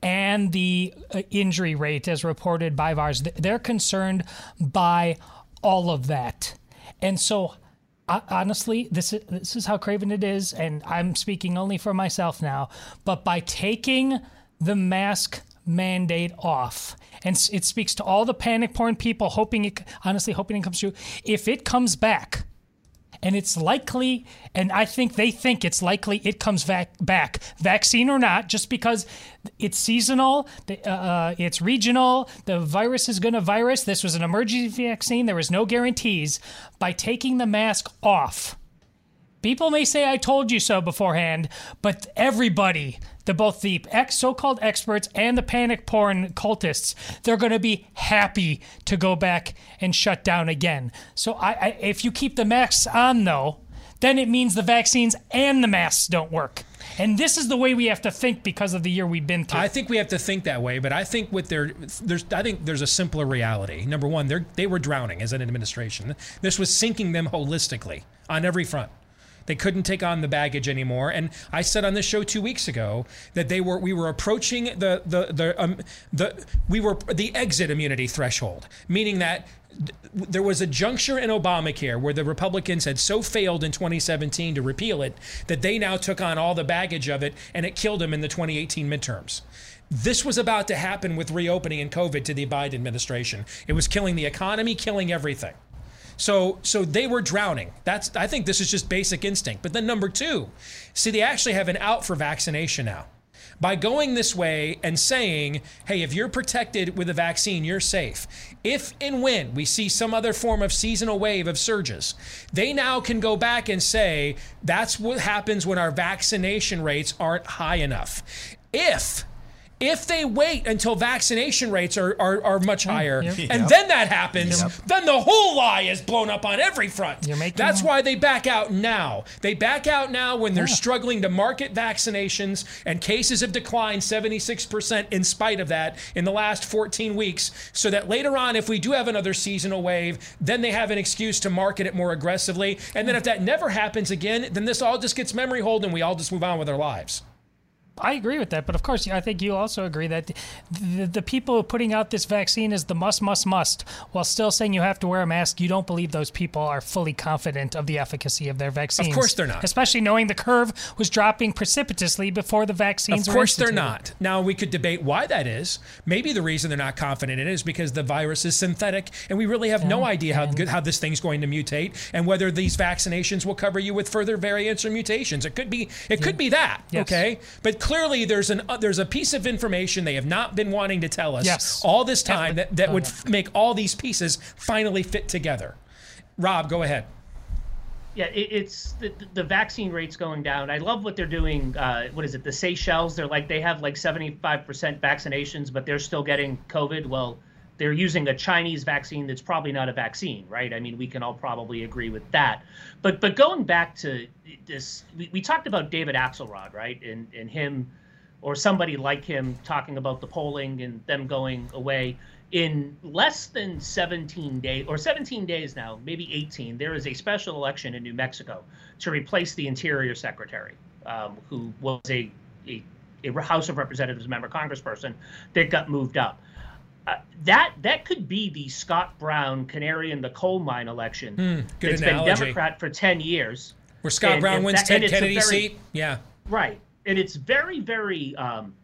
and the uh, injury rate as reported by VAERS they're concerned by all of that. And so honestly this is this is how craven it is and I'm speaking only for myself now but by taking the mask mandate off and it speaks to all the panic porn people hoping it honestly hoping it comes true if it comes back and it's likely, and I think they think it's likely it comes vac- back, vaccine or not, just because it's seasonal, uh, uh, it's regional, the virus is going to virus. This was an emergency vaccine, there was no guarantees. By taking the mask off, people may say I told you so beforehand, but everybody, both the ex so-called experts and the panic porn cultists, they're going to be happy to go back and shut down again. So I, I if you keep the masks on though, then it means the vaccines and the masks don't work. And this is the way we have to think because of the year we've been through. I think we have to think that way, but I think with their there's I think there's a simpler reality. Number one, they they were drowning as an administration. This was sinking them holistically on every front. They couldn't take on the baggage anymore. And I said on this show two weeks ago that they were we were approaching the the the um, the we were the exit immunity threshold, meaning that there was a juncture in Obamacare where the Republicans had so failed in 2017 to repeal it that they now took on all the baggage of it and it killed them in the 2018 midterms. This was about to happen with reopening and COVID to the Biden administration. It was killing the economy, killing everything. So so they were drowning. That's I think this is just basic instinct. But then number 2, see they actually have an out for vaccination now. By going this way and saying, hey, if you're protected with a vaccine, you're safe. If and when we see some other form of seasonal wave of surges, they now can go back and say that's what happens when our vaccination rates aren't high enough. If if they wait until vaccination rates are, are, are much higher yep. and Yep. then that happens, Yep. then the whole lie is blown up on every front. making That's a- why they back out now. They back out now when they're struggling to market vaccinations and cases have declined 76% in spite of that in the last 14 weeks. So that later on, if we do have another seasonal wave, then they have an excuse to market it more aggressively. And then if that never happens again, then this all just gets memory hold and we all just move on with our lives. I agree with that, but of course, I think you also agree that the, the people putting out this vaccine is the must, must, must, while still saying you have to wear a mask. You don't believe those people are fully confident of the efficacy of their vaccines. Of course they're not. Especially knowing the curve was dropping precipitously before the vaccines. Of course, they're not. Now, we could debate why that is. Maybe the reason they're not confident in it is because the virus is synthetic, and we really have no idea how good, how this thing's going to mutate, and whether these vaccinations will cover you with further variants or mutations. It could be. It could be that. Yes. Okay, but clearly there's an uh, there's a piece of information they have not been wanting to tell us Yes. all this time that, that Oh, would f- make all these pieces finally fit together. Rob, go ahead. Yeah, it, it's the, the vaccine rates going down. I love what they're doing. Uh, what is it? The Seychelles. They're like they have like seventy five percent vaccinations, but they're still getting COVID. Well, they're using a Chinese vaccine that's probably not a vaccine, right? I mean, we can all probably agree with that. But but going back to this, we, we talked about David Axelrod, right, and and him or somebody like him talking about the polling and them going away in less than 17 days or 17 days now maybe 18 there is a special election in new mexico to replace the interior secretary um, who was a, a, a house of representatives member congressperson that got moved up uh, that that could be the Scott Brown canary in the coal mine election. Hmm, good It's analogy. been Democrat for ten years. Where Scott And Brown if wins that- Ted and Kennedy's very- seat. Yeah. Right. And it's very, very, um,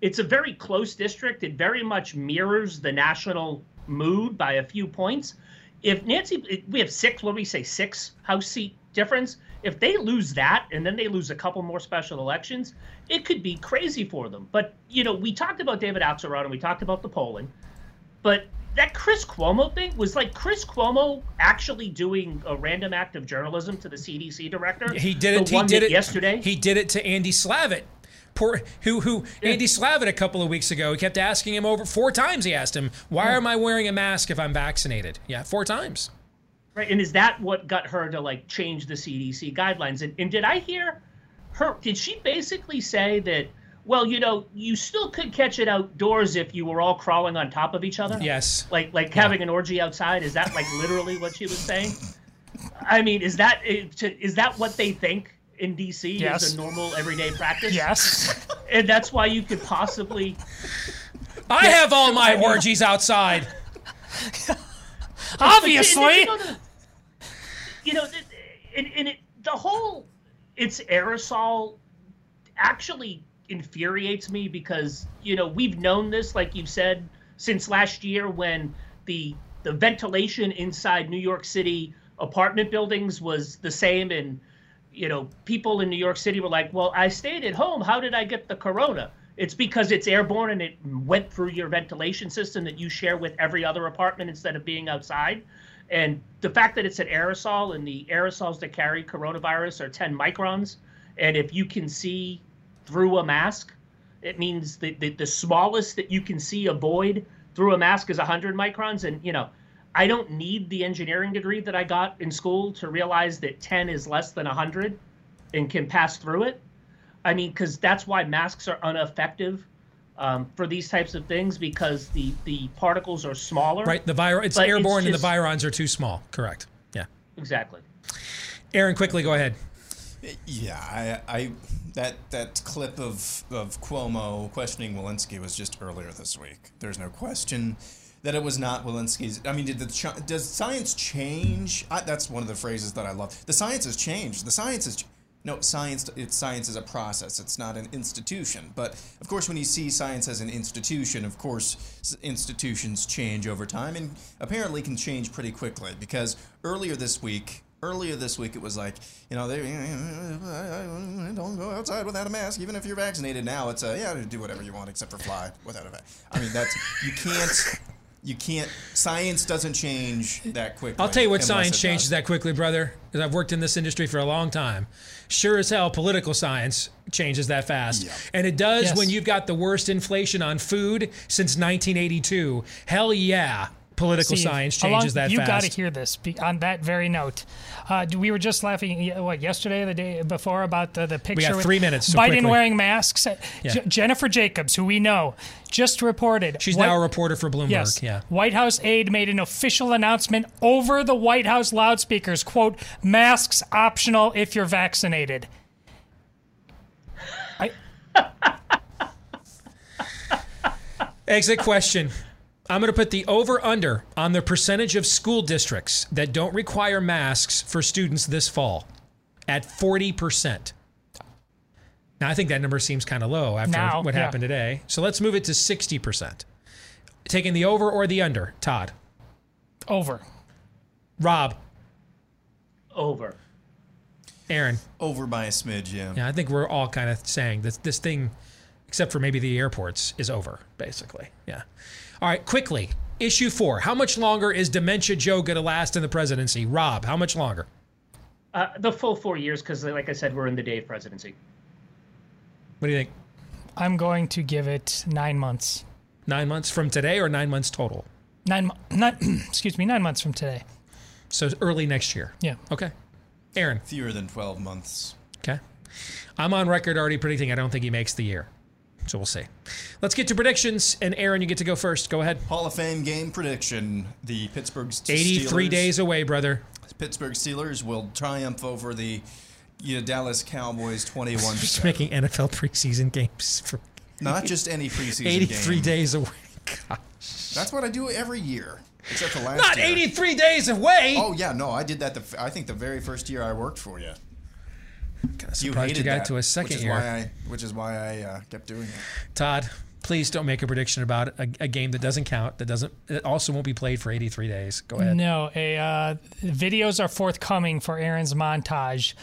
it's a very close district. It very much mirrors the national mood by a few points. If Nancy, we have six, what do we say, six House seat difference. If they lose that and then they lose a couple more special elections, it could be crazy for them. But, you know, we talked about David Axelrod and we talked about the polling, but that Chris Cuomo thing was like Chris Cuomo actually doing a random act of journalism to the CDC director. He did it. He did it yesterday. He did it to Andy Slavitt. Poor who who Andy Slavitt a couple of weeks ago. He kept asking him over four times. He asked him, "Why am I wearing a mask if I'm vaccinated?" Yeah, four times. Right, and is that what got her to like change the CDC guidelines? And, and did I hear her? Did she basically say that? Well, you know, you still could catch it outdoors if you were all crawling on top of each other. Yes. Like like having an orgy outside. Is that like literally what she was saying? I mean, is that eh, is that what they think in DC Yes. is a normal everyday practice? Yes. and that's why you could possibly. I have all my orgies outside. Obviously. You know, the- you know, the- and, and it, the whole it's aerosol actually infuriates me because you know we've known this, like you've said, since last year when the the ventilation inside New York City apartment buildings was the same and you know people in New York City were like, "Well, I stayed at home. How did I get the corona?" It's because it's airborne and it went through your ventilation system that you share with every other apartment instead of being outside. And the fact that it's an aerosol and the aerosols that carry coronavirus are 10 microns, and if you can see through a mask, it means that the, the smallest that you can see a void through a mask is 100 microns. And, you know, I don't need the engineering degree that I got in school to realize that 10 is less than 100 and can pass through it. I mean, because that's why masks are ineffective um, for these types of things because the, the particles are smaller. Right. The virus. It's But airborne, just- and the virions are too small. Correct. Yeah. Exactly. Aaron, quickly go ahead. Yeah, I, I that that clip of of Cuomo questioning Walensky was just earlier this week. There's no question that it was not Walensky's. I mean, did the does science change? I, that's one of the phrases that I love. The science has changed. The science is. No, science. It's science is a process. It's not an institution. But of course, when you see science as an institution, of course, institutions change over time, and apparently can change pretty quickly. Because earlier this week, earlier this week, it was like, you know, they don't go outside without a mask, even if you're vaccinated. Now it's a yeah, do whatever you want except for fly without a mask. I mean, that's you can't. You can't. Science doesn't change that quickly. I'll tell you what science changes does. that quickly, brother, because I've worked in this industry for a long time. Sure as hell, political science changes that fast. And it does Yes. when you've got the worst inflation on food since 1982. Hell yeah, political Steve, science changes that you got to hear this be- on that very note. Uh, we were just laughing, what, yesterday, the day before, about the, the picture got with three minutes, so Biden quickly. wearing masks. Yeah. J- Jennifer Jacobs, who we know, just reported. She's White- now a reporter for Bloomberg. Yes. Yeah. White House aide made an official announcement over the White House loudspeakers. "Quote: Masks optional if you're vaccinated." I, Exit question. I'm going to put the over under on the percentage of school districts that don't require masks for students this fall at 40%. Now, I think that number seems kind of low after Now, what yeah. happened today. So let's move it to 60%. Taking the over or the under, Todd? over. Rob? Over. Aaron? Over by a smidge, yeah. Yeah, I think we're all kind of saying that this thing, except for maybe the airports, is over, basically. Yeah. All right, quickly. Issue four. How much longer is Dementia Joe going to last in the presidency? Rob, how much longer? Uh, the full four years, because like I said, we're in the Dave presidency. What do you think? I'm going to give it nine months. Nine months from today or nine months total? Nine, mo- nine excuse me, nine months from today. So early next year. Yeah. Okay. Aaron. Fewer than 12 months. Okay. I'm on record already predicting I don't think he makes the year. So we'll see. Let's get to predictions. And Aaron, you get to go first. Go ahead. Hall of Fame game prediction. The Pittsburgh Steelers. 83 days away, brother. Pittsburgh Steelers will triumph over the you know, Dallas Cowboys 21 Just making NFL preseason games for Not just any preseason 83 game. days away. That's what I do every year. Except for last Not year. 83 days away. Oh yeah, no, I did that. The, I think the very first year I worked for you. Surprised you got to a second which is year. Why I, which is why I uh, kept doing it. Todd, please don't make a prediction about a, a game that doesn't count, that doesn't, it also won't be played for 83 days. Go ahead. No, a uh, videos are forthcoming for Aaron's montage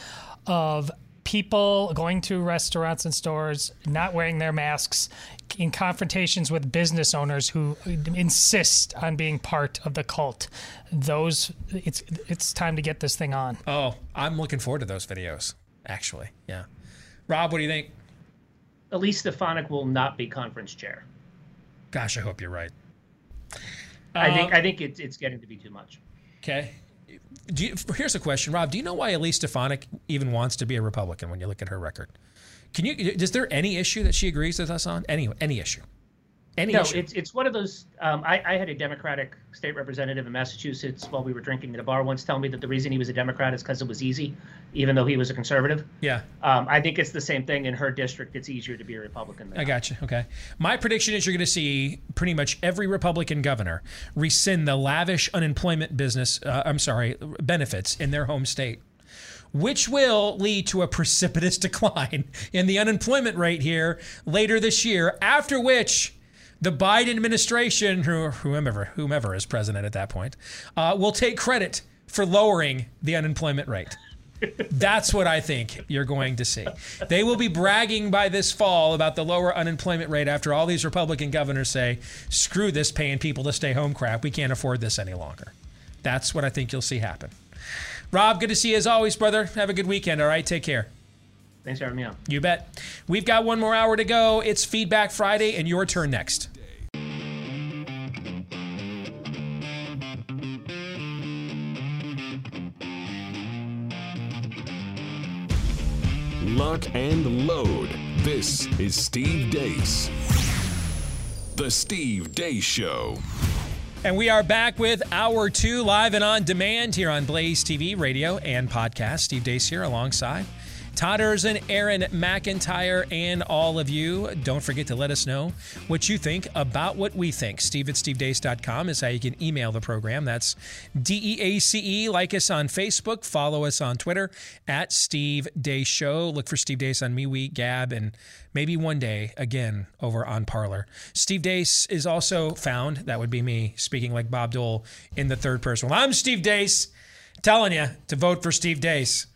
of people going to restaurants and stores not wearing their masks in confrontations with business owners who insist on being part of the cult. Those it's it's time to get this thing on. Oh, I'm looking forward to those videos, actually. Yeah. Rob, what do you think? Elise Stefanik will not be conference chair. Gosh, I hope you're right. I think Uh, I think it's it's getting to be too much. Okay. Do you, here's a question, Rob. Do you know why Elise Stefanik even wants to be a Republican when you look at her record? Can you? Is there any issue that she agrees with us on? Any any issue? Any no, issue? it's it's one of those. Um, I, I had a Democratic state representative in Massachusetts while we were drinking at a bar once tell me that the reason he was a Democrat is because it was easy, even though he was a conservative. yeah. Um, I think it's the same thing in her district. It's easier to be a Republican. Than I got you. Okay. My prediction is you're going to see pretty much every Republican governor rescind the lavish unemployment business, uh, I'm sorry, benefits in their home state, which will lead to a precipitous decline in the unemployment rate here later this year, after which the Biden administration, or whomever, whomever is president at that point, uh, will take credit for lowering the unemployment rate. That's what I think you're going to see. They will be bragging by this fall about the lower unemployment rate after all these Republican governors say, screw this paying people to stay home crap. We can't afford this any longer. That's what I think you'll see happen. Rob, good to see you as always, brother. Have a good weekend, all right? Take care. Thanks for having me on. You bet. We've got one more hour to go. It's Feedback Friday, and your turn next. Lock and load. This is Steve Deace. The Steve Deace Show. And we are back with hour two live and on demand here on Blaze TV, radio, and podcast. Steve Deace here alongside Todd Erzen, Aaron McIntyre, and all of you. Don't forget to let us know what you think about what we think. Steve at stevedeace.com is how you can email the program. That's D E A C E. Like us on Facebook. Follow us on Twitter at Steve Deace Show. Look for Steve Deace on MeWe, Gab, and maybe one day again over on Parler. Steve Deace is also found, that would be me speaking like Bob Dole in the third person. Well, I'm Steve Deace telling you to vote for Steve Deace.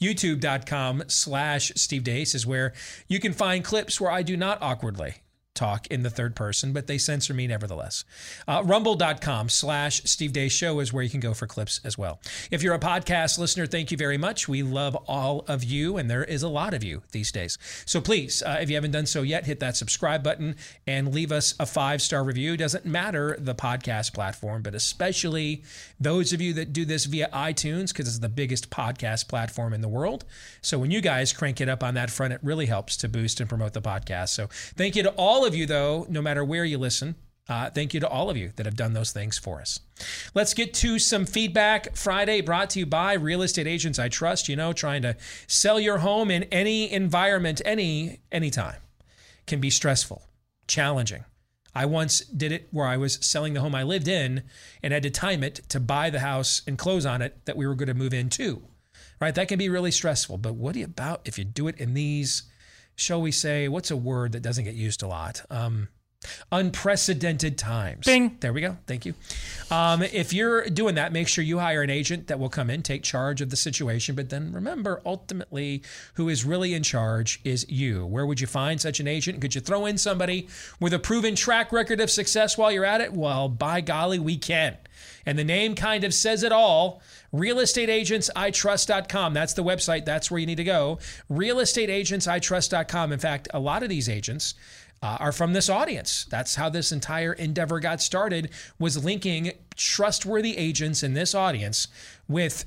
YouTube.com slash Steve Deace is where you can find clips where I do not awkwardly talk in the third person, but they censor me nevertheless. Uh, Rumble.com slash Steve Deace Show is where you can go for clips as well. If you're a podcast listener, thank you very much. We love all of you, and there is a lot of you these days. So please, uh, if you haven't done so yet, hit that subscribe button and leave us a five star review. Doesn't matter the podcast platform, but especially those of you that do this via iTunes, because it's the biggest podcast platform in the world. So when you guys crank it up on that front, it really helps to boost and promote the podcast. So thank you to all of you, though, no matter where you listen. Uh, thank you to all of you that have done those things for us. Let's get to some feedback Friday brought to you by Real Estate Agents I Trust. You know, trying to sell your home in any environment, any anytime, can be stressful, challenging. I once did it where I was selling the home I lived in and had to time it to buy the house and close on it that we were going to move into. Right? That can be really stressful. But what about if you do it in these, shall we say, what's a word that doesn't get used a lot? Um, unprecedented times. Bing. There we go. Thank you. Um, if you're doing that, make sure you hire an agent that will come in, take charge of the situation. But then remember, ultimately, who is really in charge is you. Where would you find such an agent? Could you throw in somebody with a proven track record of success while you're at it? Well, by golly, we can. And the name kind of says it all. RealestateAgentsITrust.com. That's the website. That's where you need to go. RealestateAgentsITrust.com. In fact, a lot of these agents uh, are from this audience. That's how this entire endeavor got started was linking trustworthy agents in this audience with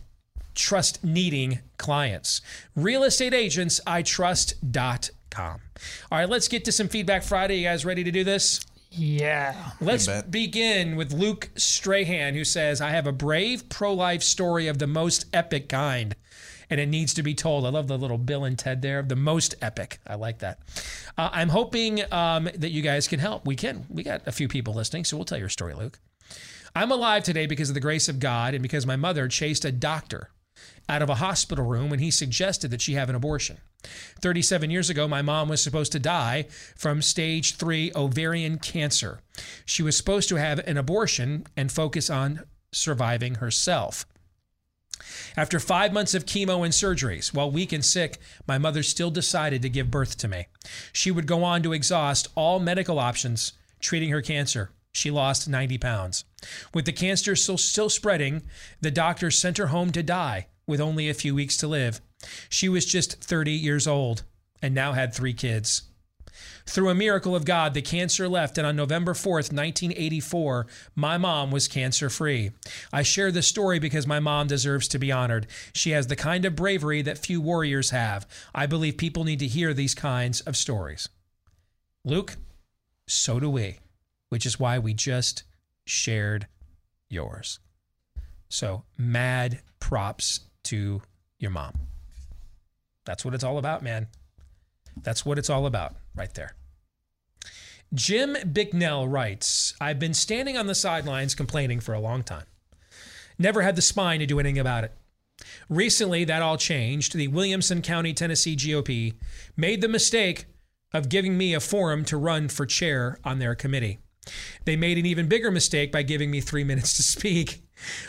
trust needing clients. Real estate agents I trust.com. All right, let's get to some feedback Friday. You guys ready to do this? Yeah. Let's begin with Luke Strahan, who says, I have a brave pro life story of the most epic kind, and it needs to be told. I love the little Bill and Ted there, the most epic. I like that. Uh, I'm hoping um, that you guys can help. We can. We got a few people listening, so we'll tell your story, Luke. I'm alive today because of the grace of God and because my mother chased a doctor out of a hospital room when he suggested that she have an abortion. 37 years ago, my mom was supposed to die from stage three ovarian cancer. She was supposed to have an abortion and focus on surviving herself. After five months of chemo and surgeries, while weak and sick, my mother still decided to give birth to me. She would go on to exhaust all medical options treating her cancer. She lost 90 pounds. With the cancer still, still spreading, the doctor sent her home to die with only a few weeks to live. She was just 30 years old and now had three kids. Through a miracle of God, the cancer left, and on November 4th, 1984, my mom was cancer free. I share this story because my mom deserves to be honored. She has the kind of bravery that few warriors have. I believe people need to hear these kinds of stories. Luke, so do we, which is why we just shared yours. So, mad props to your mom. That's what it's all about, man. That's what it's all about right there. Jim Bicknell writes I've been standing on the sidelines complaining for a long time. Never had the spine to do anything about it. Recently, that all changed. The Williamson County, Tennessee GOP made the mistake of giving me a forum to run for chair on their committee. They made an even bigger mistake by giving me three minutes to speak.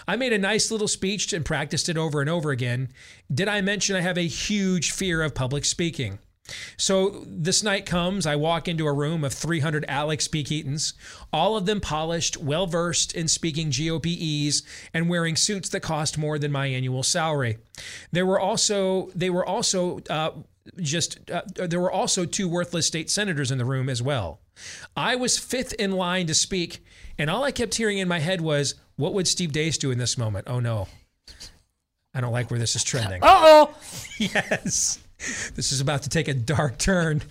I made a nice little speech and practiced it over and over again. Did I mention I have a huge fear of public speaking? So this night comes, I walk into a room of 300 Alex P. All of them polished, well versed in speaking GOPEs, and wearing suits that cost more than my annual salary. There were also they were also uh, just uh, there were also two worthless state senators in the room as well. I was fifth in line to speak, and all I kept hearing in my head was, "What would Steve Deace do in this moment?" Oh no, I don't like where this is trending. Uh oh. yes. This is about to take a dark turn.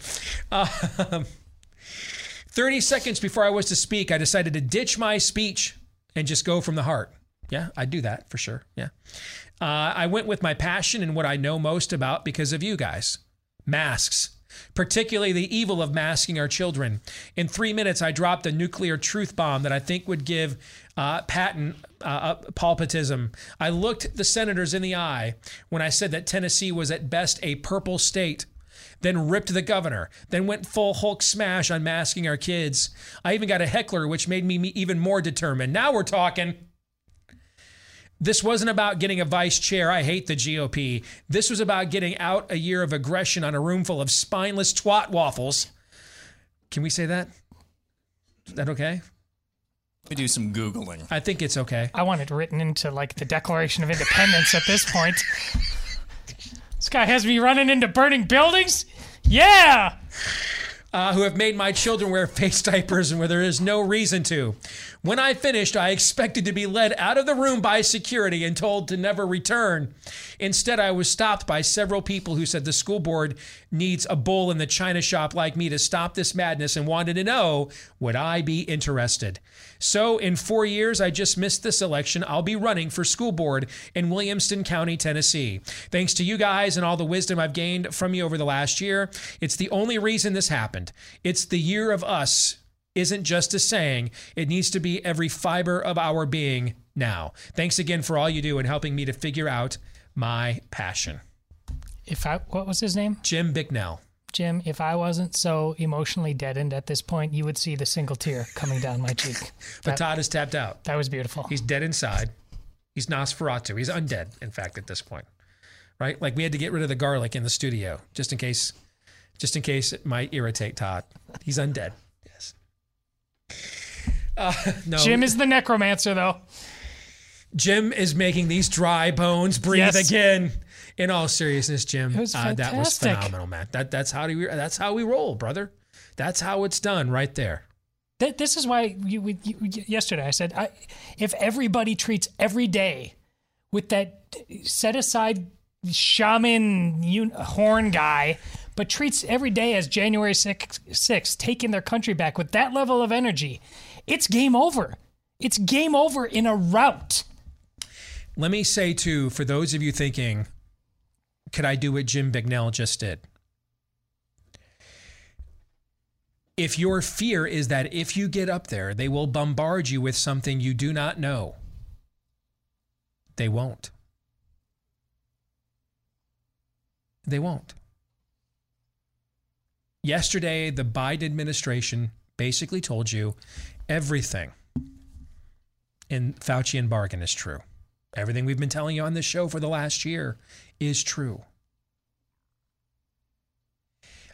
Um, 30 seconds before I was to speak, I decided to ditch my speech and just go from the heart. Yeah, I'd do that for sure. Yeah. Uh, I went with my passion and what I know most about because of you guys masks, particularly the evil of masking our children. In three minutes, I dropped a nuclear truth bomb that I think would give uh, Patton uh, palpitism. I looked the senators in the eye when I said that Tennessee was at best a purple state. Then ripped the governor, then went full Hulk smash on masking our kids. I even got a heckler, which made me even more determined. Now we're talking. This wasn't about getting a vice chair. I hate the GOP. This was about getting out a year of aggression on a room full of spineless twat waffles. Can we say that? Is that okay? We do some Googling. I think it's okay. I want it written into like the Declaration of Independence at this point. this guy has me running into burning buildings? Yeah! Uh, who have made my children wear face diapers and where there is no reason to. When I finished, I expected to be led out of the room by security and told to never return. Instead, I was stopped by several people who said the school board needs a bull in the china shop like me to stop this madness and wanted to know would I be interested. So, in four years, I just missed this election. I'll be running for school board in Williamson County, Tennessee. Thanks to you guys and all the wisdom I've gained from you over the last year, it's the only reason this happened. It's the year of us isn't just a saying, it needs to be every fiber of our being now. Thanks again for all you do in helping me to figure out my passion. If I, what was his name? Jim Bicknell. Jim, if I wasn't so emotionally deadened at this point, you would see the single tear coming down my cheek. But That- Todd is tapped out. That was beautiful. He's dead inside. He's Nosferatu. He's undead, in fact, at this point. Right? Like we had to get rid of the garlic in the studio just in case just in case it might irritate Todd. He's undead. Yes. Uh, no. Jim is the necromancer, though. Jim is making these dry bones breathe Yes. again. In all seriousness, Jim, was uh, that was phenomenal, man. That that's how we that's how we roll, brother. That's how it's done right there. Th- This is why you, we- you, yesterday I said I, if everybody treats every day with that set aside shaman un- horn guy, but treats every day as January 6th, 6th, taking their country back with that level of energy, it's game over. It's game over in a rout. Let me say, too, for those of you thinking, could I do what Jim Bicknell just did? If your fear is that if you get up there, they will bombard you with something you do not know, they won't. They won't. Yesterday, the Biden administration basically told you everything in Fauci and Bargan is true. Everything we've been telling you on this show for the last year is true.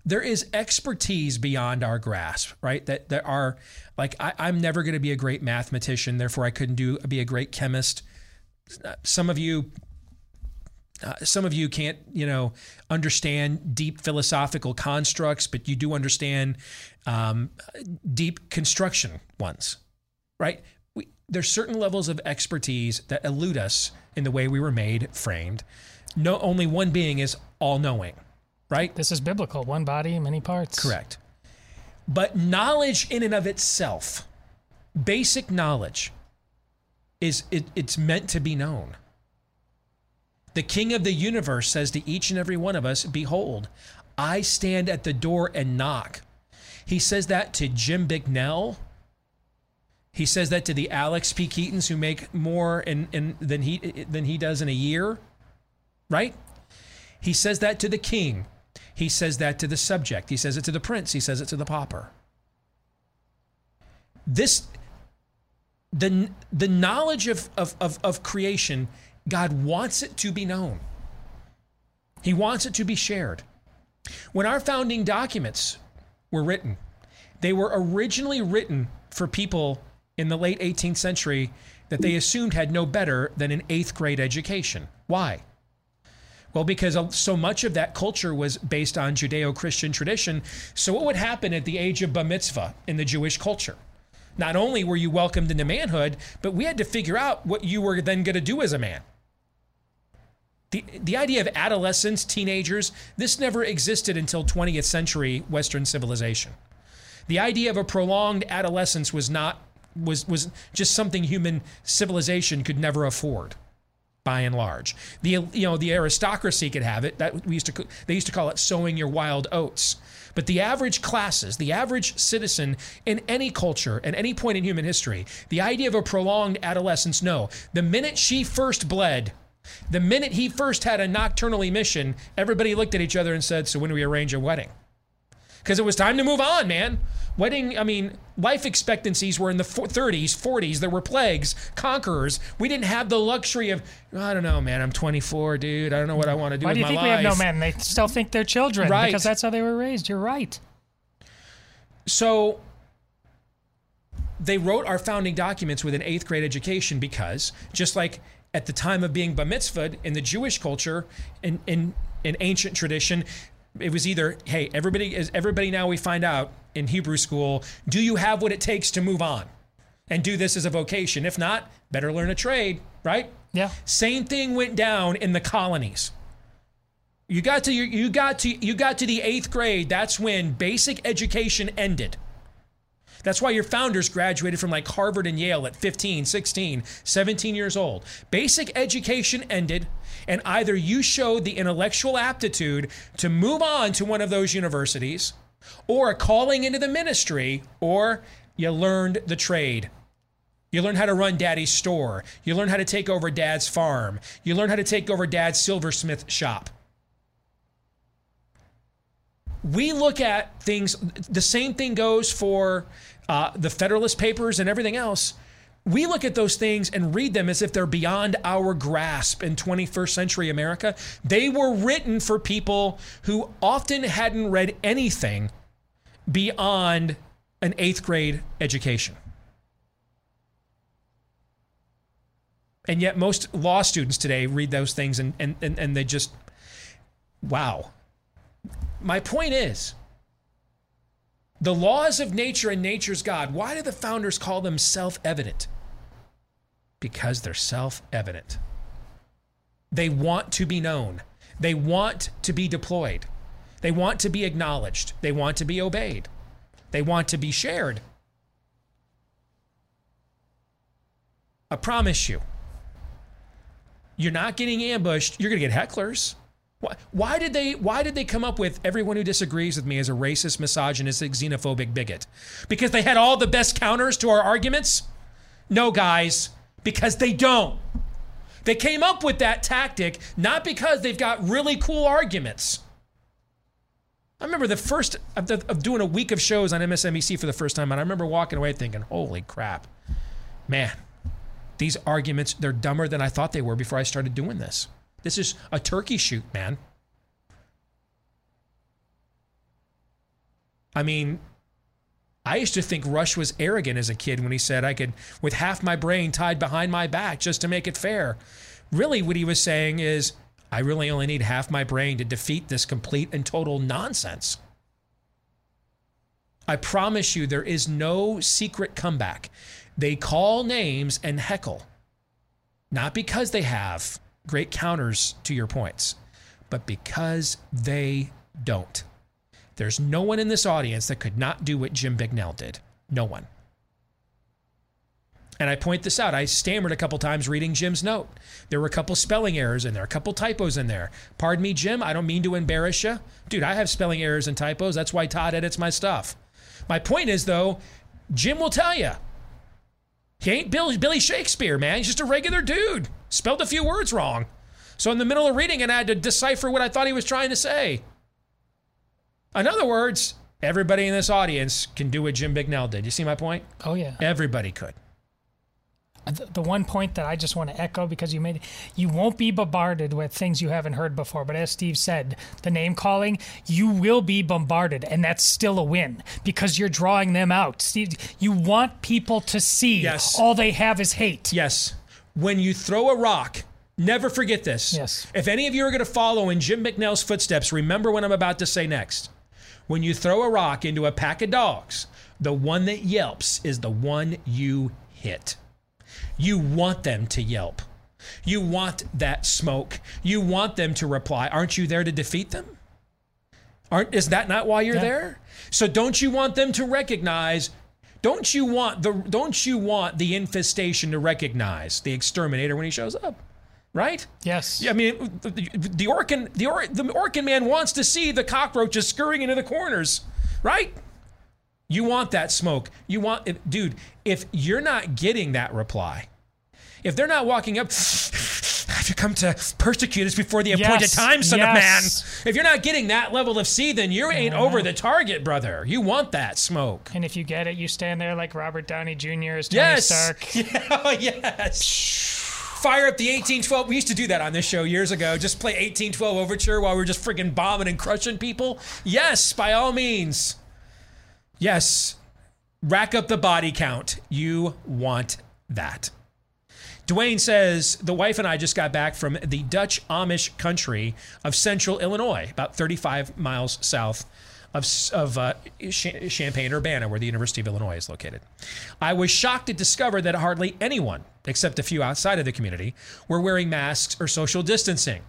There is expertise beyond our grasp, right? That there are like I, I'm never going to be a great mathematician, therefore I couldn't do be a great chemist. Some of you uh, some of you can't, you know, understand deep philosophical constructs, but you do understand um, deep construction ones, right? There's certain levels of expertise that elude us in the way we were made, framed. No, only one being is all-knowing, right? This is biblical. One body, many parts. Correct. But knowledge in and of itself, basic knowledge, is it, it's meant to be known. The King of the universe says to each and every one of us, Behold, I stand at the door and knock. He says that to Jim Bicknell. He says that to the Alex P. Keatons who make more in, in, than, he, than he does in a year, right? He says that to the king. He says that to the subject. He says it to the prince. He says it to the pauper. This, the, the knowledge of, of, of, of creation God wants it to be known. He wants it to be shared. When our founding documents were written, they were originally written for people in the late 18th century that they assumed had no better than an eighth grade education. Why? Well, because so much of that culture was based on Judeo Christian tradition. So, what would happen at the age of bar mitzvah in the Jewish culture? Not only were you welcomed into manhood, but we had to figure out what you were then going to do as a man. The, the idea of adolescents, teenagers, this never existed until 20th century Western civilization. The idea of a prolonged adolescence was not was was just something human civilization could never afford by and large. The you know the aristocracy could have it. That we used to they used to call it sowing your wild oats. But the average classes, the average citizen in any culture at any point in human history, the idea of a prolonged adolescence, no. The minute she first bled, the minute he first had a nocturnal emission, everybody looked at each other and said, "So when do we arrange a wedding?" Because it was time to move on, man. Wedding, I mean, life expectancies were in the 30s, 40s. There were plagues, conquerors. We didn't have the luxury of, oh, I don't know, man. I'm 24, dude. I don't know what I want to do Why with do you think life. we have no men? They still think they're children Right. because that's how they were raised. You're right. So they wrote our founding documents with an eighth grade education because, just like at the time of being bar mitzvahed in the Jewish culture, in, in, in ancient tradition, it was either, hey, everybody is everybody now we find out in Hebrew school, do you have what it takes to move on and do this as a vocation? If not, better learn a trade, right? Yeah. Same thing went down in the colonies. You got to you got to you got to the 8th grade, that's when basic education ended. That's why your founders graduated from like Harvard and Yale at 15, 16, 17 years old. Basic education ended, and either you showed the intellectual aptitude to move on to one of those universities, or a calling into the ministry, or you learned the trade. You learn how to run daddy's store. You learn how to take over dad's farm. You learn how to take over dad's silversmith shop. We look at things, the same thing goes for uh, the Federalist Papers and everything else. We look at those things and read them as if they're beyond our grasp in 21st century America. They were written for people who often hadn't read anything beyond an eighth grade education. And yet, most law students today read those things and, and, and, and they just, wow. My point is, The laws of nature and nature's God. Why do the founders call them self evident? Because they're self evident. They want to be known, they want to be deployed, they want to be acknowledged, they want to be obeyed, they want to be shared. I promise you, you're not getting ambushed, you're going to get hecklers. Why, why did they why did they come up with everyone who disagrees with me as a racist, misogynistic, xenophobic bigot? Because they had all the best counters to our arguments? No, guys, because they don't. They came up with that tactic not because they've got really cool arguments. I remember the first of, of doing a week of shows on MSNBC for the first time, and I remember walking away thinking, "Holy crap, man! These arguments they're dumber than I thought they were before I started doing this." This is a turkey shoot, man. I mean, I used to think Rush was arrogant as a kid when he said I could, with half my brain tied behind my back just to make it fair. Really, what he was saying is, I really only need half my brain to defeat this complete and total nonsense. I promise you, there is no secret comeback. They call names and heckle, not because they have great counters to your points, but because they don't. There's no one in this audience that could not do what Jim Bicknell did. No one. And I point this out. I stammered a couple times reading Jim's note. There were a couple spelling errors in there, a couple typos in there. Pardon me, Jim. I don't mean to embarrass you. Dude, I have spelling errors and typos. That's why Todd edits my stuff. My point is, though, Jim will tell you. He ain't Bill, Billy Shakespeare, man. He's just a regular dude. Spelled a few words wrong. So in the middle of reading it, I had to decipher what I thought he was trying to say. In other words, everybody in this audience can do what Jim Bicknell did. You see my point? Oh, yeah. Everybody could. Uh, the, the one point that I just want to echo because you made you won't be bombarded with things you haven't heard before. But as Steve said, the name calling, you will be bombarded, and that's still a win because you're drawing them out. Steve, you want people to see Yes. all they have is hate. Yes. When you throw a rock, never forget this. Yes. If any of you are going to follow in Jim Bicknell's footsteps, remember what I'm about to say next. When you throw a rock into a pack of dogs, the one that yelps is the one you hit. You want them to yelp. You want that smoke. You want them to reply. Aren't you there to defeat them? Aren't is that not why you're Yeah. there? So don't you want them to recognize don't you want the don't you want the infestation to recognize the exterminator when he shows up? Right? Yes. Yeah, I mean the, the, the Orkin the or, the Orkin man wants to see the cockroaches scurrying into the corners, right? You want that smoke. You want dude, if you're not getting that reply, if they're not walking up To come to persecute us before the appointed Yes, time, son yes. of man. If you're not getting that level of C, then you ain't over the target, brother. You want that smoke. And if you get it, you stand there like Robert Downey Jr. as Tony Yes. Stark. Yeah, oh, yes. Fire up the 1812. We used to do that on this show years ago. Just play 1812 Overture while we are just freaking bombing and crushing people. Yes, by all means. Yes. Rack up the body count. You want that. Dwayne says the wife and I just got back from the Dutch Amish country of central Illinois, about 35 miles south of, of uh, Champaign Urbana, where the University of Illinois is located. I was shocked to discover that hardly anyone, except a few outside of the community, were wearing masks or social distancing.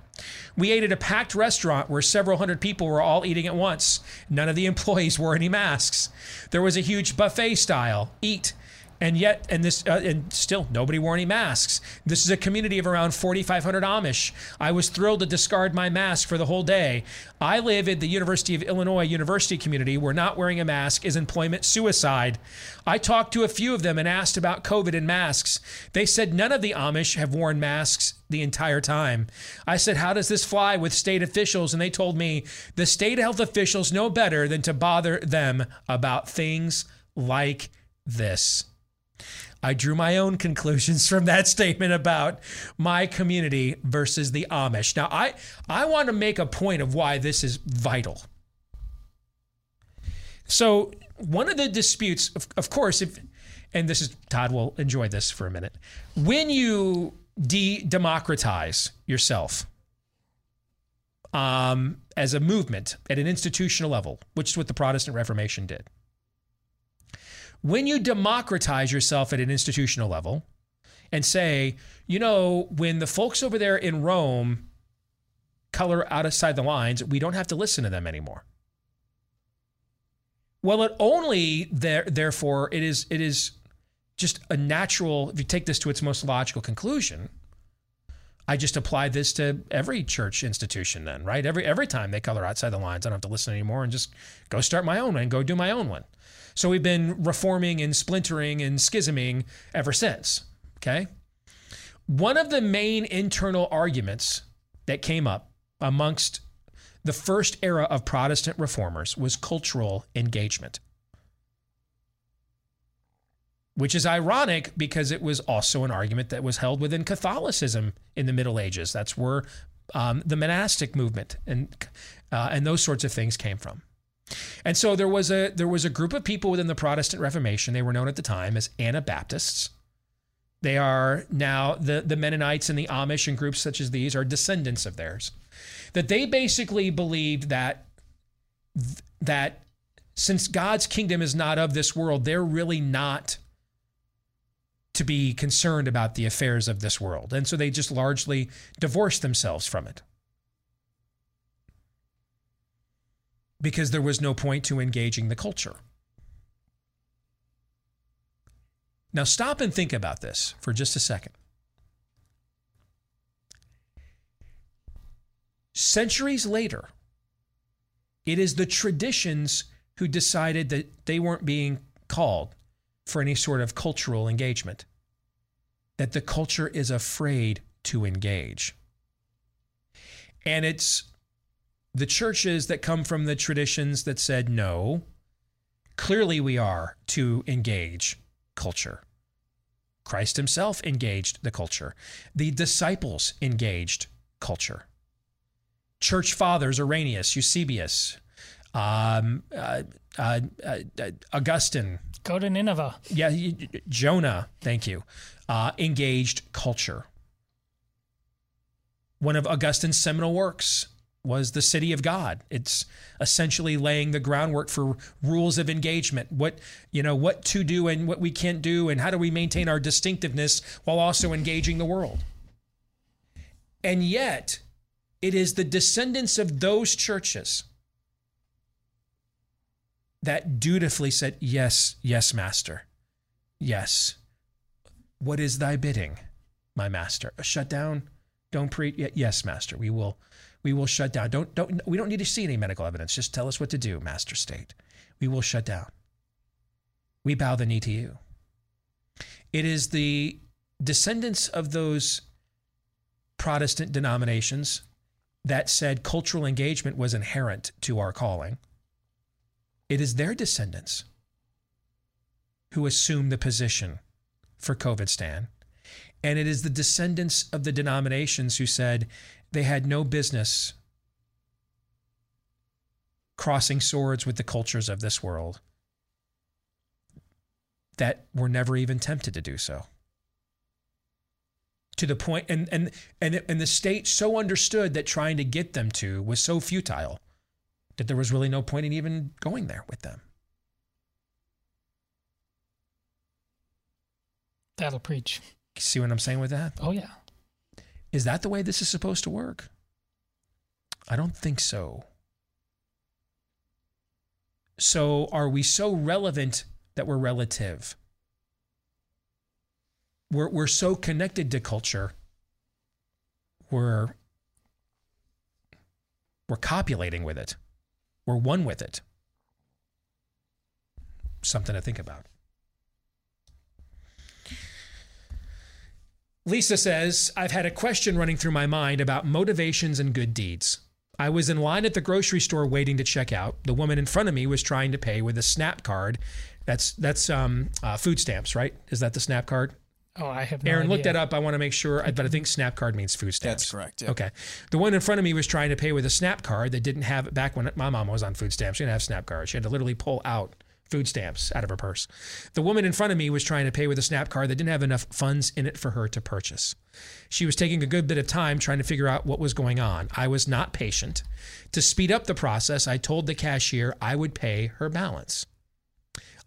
We ate at a packed restaurant where several hundred people were all eating at once. None of the employees wore any masks. There was a huge buffet style eat and yet and this uh, and still nobody wore any masks this is a community of around 4500 amish i was thrilled to discard my mask for the whole day i live in the university of illinois university community where not wearing a mask is employment suicide i talked to a few of them and asked about covid and masks they said none of the amish have worn masks the entire time. I said, How does this fly with state officials? And they told me the state health officials know better than to bother them about things like this. I drew my own conclusions from that statement about my community versus the Amish. Now, I, I want to make a point of why this is vital. So, one of the disputes, of, of course, if, and this is Todd will enjoy this for a minute. When you de democratize yourself um, as a movement at an institutional level, which is what the Protestant Reformation did, When you democratize yourself at an institutional level and say, you know, when the folks over there in Rome color outside the lines, we don't have to listen to them anymore. Well, it only there, therefore, it is it is just a natural. If you take this to its most logical conclusion, I just apply this to every church institution. Then, right? Every every time they color outside the lines, I don't have to listen anymore, and just go start my own and go do my own one. So we've been reforming and splintering and schisming ever since. Okay. One of the main internal arguments that came up amongst the first era of Protestant reformers was cultural engagement. Which is ironic because it was also an argument that was held within Catholicism in the Middle Ages. That's where um, the monastic movement and uh, and those sorts of things came from. And so there was a there was a group of people within the Protestant Reformation. They were known at the time as Anabaptists. They are now the the Mennonites and the Amish and groups such as these are descendants of theirs that they basically believed that that since God's kingdom is not of this world, they're really not to be concerned about the affairs of this world. And so they just largely divorced themselves from it. Because there was no point to engaging the culture. Now, stop and think about this for just a second. Centuries later, it is the traditions who decided that they weren't being called for any sort of cultural engagement, that the culture is afraid to engage. And it's the churches that come from the traditions that said, no, clearly we are to engage culture. Christ himself engaged the culture, the disciples engaged culture church fathers, Irenaeus, Eusebius, um, uh, uh, uh, Augustine. Go to Nineveh. Yeah, Jonah, thank you, uh, engaged culture. One of Augustine's seminal works was the city of god it's essentially laying the groundwork for rules of engagement what you know what to do and what we can't do and how do we maintain our distinctiveness while also engaging the world and yet it is the descendants of those churches that dutifully said, Yes, yes, master. Yes. What is thy bidding, my master? Shut down? Don't preach? yet. Yes, master. We will we will shut down. Don't don't we don't need to see any medical evidence. Just tell us what to do, master state. We will shut down. We bow the knee to you. It is the descendants of those Protestant denominations that said cultural engagement was inherent to our calling, it is their descendants who assume the position for COVID Stan. And it is the descendants of the denominations who said they had no business crossing swords with the cultures of this world that were never even tempted to do so to the point and and and and the state so understood that trying to get them to was so futile that there was really no point in even going there with them. That'll preach. See what I'm saying with that? Oh yeah. Is that the way this is supposed to work? I don't think so. So are we so relevant that we're relative? we're, we're so connected to culture we're we're copulating with it we're one with it something to think about lisa says i've had a question running through my mind about motivations and good deeds I was in line at the grocery store waiting to check out. The woman in front of me was trying to pay with a SNAP card. That's that's um, uh, food stamps, right? Is that the SNAP card? Oh, I have no Aaron, idea. look that up. I want to make sure, but I think Snap card means food stamps. That's correct. Yeah. Okay. The one in front of me was trying to pay with a Snap card that didn't have it back when my mom was on food stamps. She didn't have Snap cards. She had to literally pull out food stamps out of her purse. The woman in front of me was trying to pay with a Snap card that didn't have enough funds in it for her to purchase. She was taking a good bit of time trying to figure out what was going on. I was not patient. To speed up the process, I told the cashier I would pay her balance.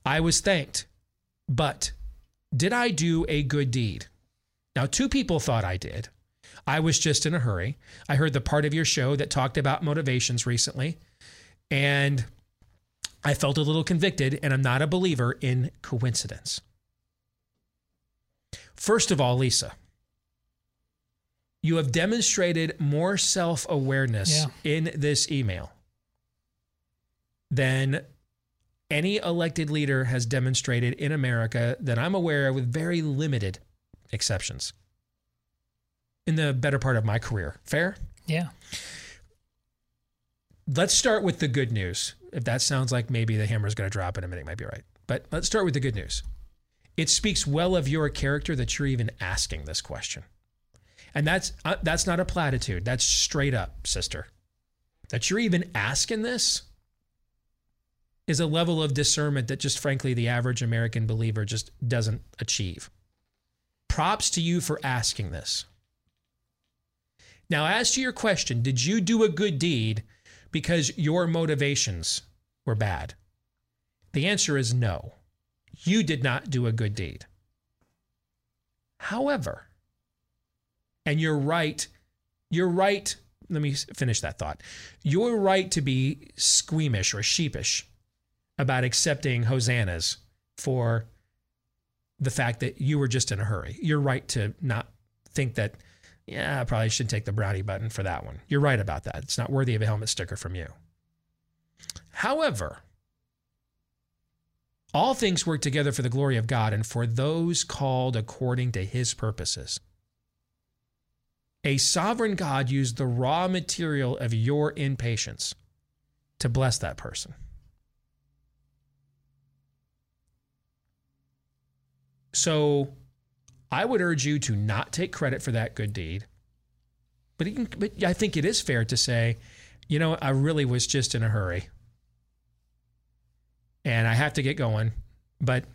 I was thanked But did I do a good deed? Now, two people thought I did. I was just in a hurry. I heard the part of your show that talked about motivations recently, and I felt a little convicted, and I'm not a believer in coincidence. First of all, Lisa, you have demonstrated more self awareness Yeah. in this email than any elected leader has demonstrated in America that I'm aware of, with very limited exceptions in the better part of my career. Fair? Yeah. Let's start with the good news. If that sounds like maybe the hammer's going to drop in a minute, might be right. But let's start with the good news. It speaks well of your character that you're even asking this question. And that's uh, that's not a platitude. That's straight up, sister. That you're even asking this is a level of discernment that just frankly the average American believer just doesn't achieve. Props to you for asking this. Now, as to your question, did you do a good deed because your motivations were bad? The answer is no. You did not do a good deed. However, and you're right, you're right. Let me finish that thought. You're right to be squeamish or sheepish about accepting hosannas for the fact that you were just in a hurry. You're right to not think that, yeah, I probably should take the brownie button for that one. You're right about that. It's not worthy of a helmet sticker from you. However, all things work together for the glory of God and for those called according to his purposes. A sovereign God used the raw material of your impatience to bless that person. So I would urge you to not take credit for that good deed. But, can, but I think it is fair to say, you know, I really was just in a hurry. And I have to get going. But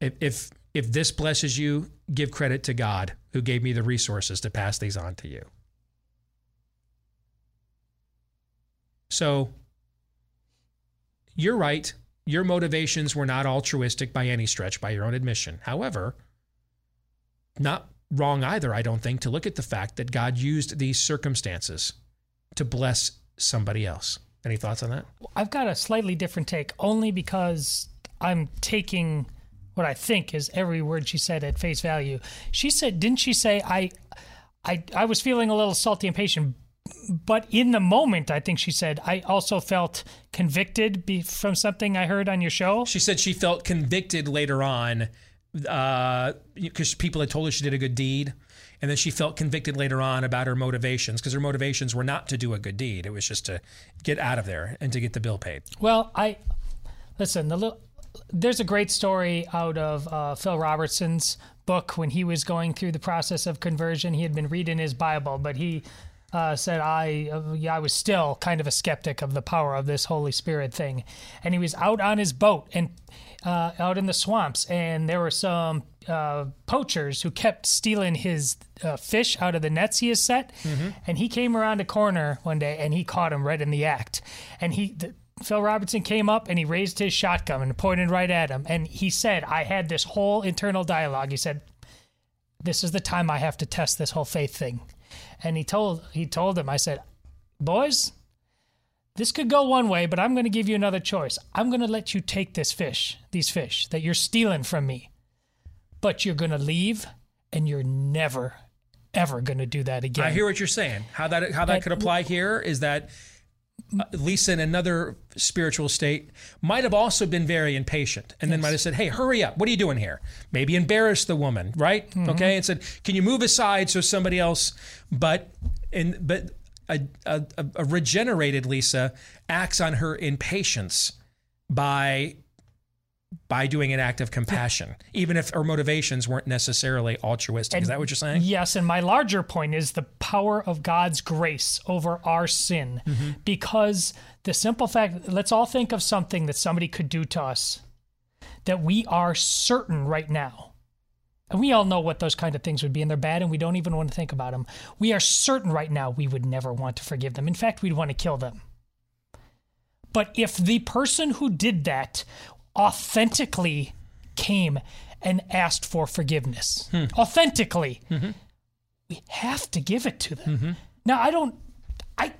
if, if, if this blesses you, give credit to God who gave me the resources to pass these on to you. So you're right. Your motivations were not altruistic by any stretch, by your own admission. However, not wrong either, I don't think, to look at the fact that God used these circumstances to bless somebody else. Any thoughts on that? I've got a slightly different take, only because I'm taking what I think is every word she said at face value. She said, didn't she say, I, I, I was feeling a little salty and patient, but in the moment, I think she said, I also felt convicted be, from something I heard on your show. She said she felt convicted later on because people had told her she did a good deed. And then she felt convicted later on about her motivations because her motivations were not to do a good deed. It was just to get out of there and to get the bill paid. Well, I listen. The little, there's a great story out of uh, Phil Robertson's book when he was going through the process of conversion. He had been reading his Bible, but he uh, said I uh, yeah, I was still kind of a skeptic of the power of this Holy Spirit thing, and he was out on his boat and uh, out in the swamps, and there were some uh, poachers who kept stealing his uh, fish out of the nets he has set, Mm-hmm. and he came around a corner one day and he caught him right in the act, and he. Phil Robertson came up and he raised his shotgun and pointed right at him. And he said, I had this whole internal dialogue. He said, This is the time I have to test this whole faith thing and he told he told him i said boys this could go one way but i'm going to give you another choice i'm going to let you take this fish these fish that you're stealing from me but you're going to leave and you're never ever going to do that again I hear what you're saying. How that how that could apply here is that uh, Lisa, in another spiritual state, might have also been very impatient, and then might have said, "Hey, hurry up! What are you doing here?" Maybe embarrass the woman, right? Mhm. Okay, and said, "Can you move aside so somebody else?" But and but a, a, a regenerated Lisa acts on her impatience by by doing an act of compassion, even if her motivations weren't necessarily altruistic. is that what you're saying? Yes, and my larger point is the power of God's grace over our sin. Mm-hmm. Because the simple fact, let's all think of something that somebody could do to us that we are certain right now. And we all know what those kind of things would be, and they're bad, and we don't even want to think about them. We are certain right now we would never want to forgive them. In fact, we'd want to kill them. But if the person who did that authentically came and asked for forgiveness Hmm. authentically, Mm-hmm. we have to give it to them. Now, I don't, I,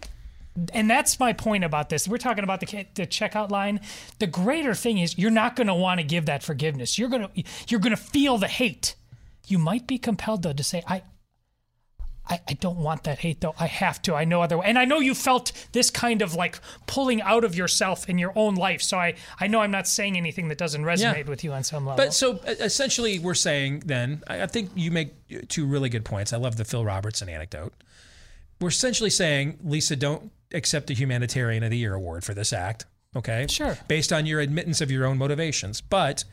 and that's my point about this. We're talking about the the checkout line. The greater thing is you're not going to want to give that forgiveness. You're gonna you're gonna feel the hate. You might be compelled though to say, I, I, I don't want that hate though. I have to. I know other way. And I know you felt this kind of like pulling out of yourself in your own life. So I, I know I'm not saying anything that doesn't resonate with you on some level. But so essentially, we're saying then, I I think you make two really good points. I love the Phil Robertson anecdote. We're essentially saying, Lisa, don't accept the Humanitarian of the Year award for this act. Okay. Sure. Based on your admittance of your own motivations. But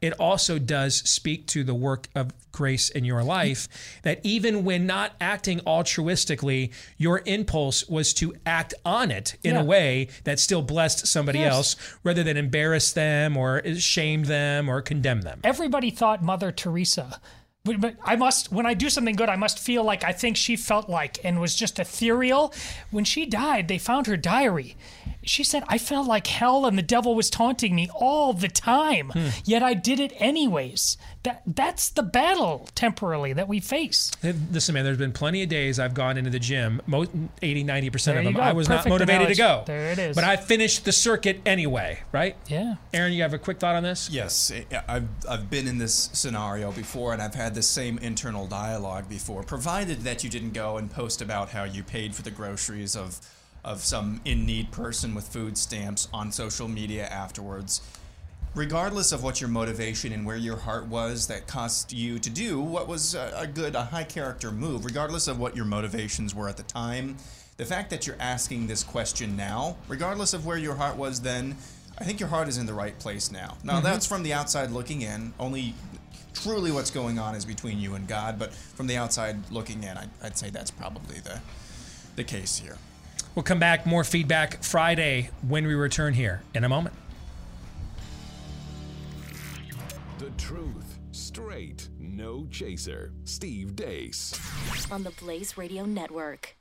it also does speak to the work of grace in your life that even when not acting altruistically, your impulse was to act on it in Yeah. a way that still blessed somebody Yes. else rather than embarrass them or shame them or condemn them. everybody thought Mother Teresa. But, but I must, when I do something good, I must feel like I think she felt like and was just ethereal. When she died, they found her diary. She said, I felt like hell and the devil was taunting me all the time, Hmm. yet I did it anyways. That That's the battle temporarily that we face. Listen, man, there's been plenty of days I've gone into the gym, mo- 80, 90% There of them. go. I was not Perfect motivated to go. There it is. But I finished the circuit anyway, right? Yeah. Aaron, you have a quick thought on this? Yes, I- I've, I've been in this scenario before, and I've had the same internal dialogue before, provided that you didn't go and post about how you paid for the groceries of, of some in need person with food stamps on social media afterwards. Regardless of what your motivation and where your heart was that caused you to do what was a, a good, a high character move, regardless of what your motivations were at the time, the fact that you're asking this question now, regardless of where your heart was then, I think your heart is in the right place now. Now, Mhm. that's from the outside looking in. Only truly what's going on is between you and God, but from the outside looking in, I'd, I'd say that's probably the, the case here. We'll come back, more feedback Friday when we return here in a moment. The truth, straight, no chaser. Steve Deace. on the Blaze Radio Network.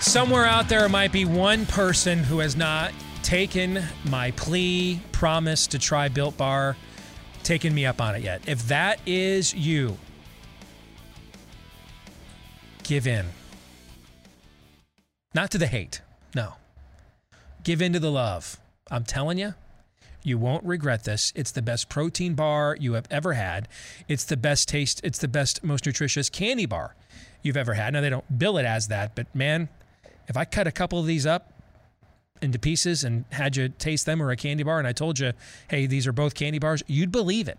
Somewhere out there might be one person who has not taken my plea, promise to try Built Bar, taken me up on it yet. If that is you, give in. Not to the hate, no. Give in to the love. I'm telling you, you won't regret this. It's the best protein bar you have ever had. It's the best taste, it's the best, most nutritious candy bar you've ever had. Now, they don't bill it as that, but man, if I cut a couple of these up into pieces and had you taste them or a candy bar and I told you, hey, these are both candy bars, you'd believe it.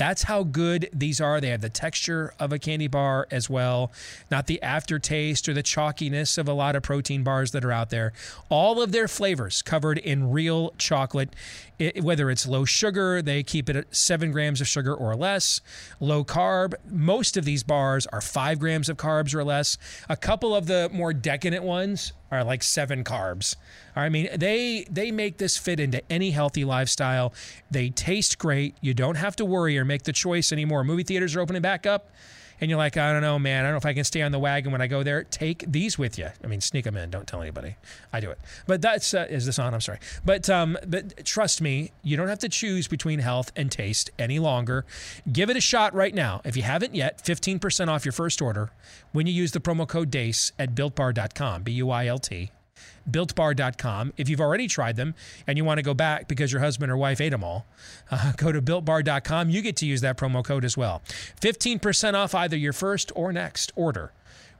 That's how good these are. They have the texture of a candy bar as well, not the aftertaste or the chalkiness of a lot of protein bars that are out there. All of their flavors covered in real chocolate, it, whether it's low sugar, they keep it at seven grams of sugar or less, low carb. Most of these bars are five grams of carbs or less. A couple of the more decadent ones are like seven carbs. I mean, they they make this fit into any healthy lifestyle. They taste great. You don't have to worry or make the choice anymore. Movie theaters are opening back up, and you're like, I don't know, man. I don't know if I can stay on the wagon when I go there. Take these with you. I mean, sneak them in. Don't tell anybody. I do it. But that's uh, is this on? I'm sorry. But um, but trust me, you don't have to choose between health and taste any longer. Give it a shot right now. If you haven't yet, 15% off your first order when you use the promo code DEACE at builtbar.com. B U I L T builtbar.com. If you've already tried them and you want to go back because your husband or wife ate them all, uh, go to builtbar.com. You get to use that promo code as well. 15% off either your first or next order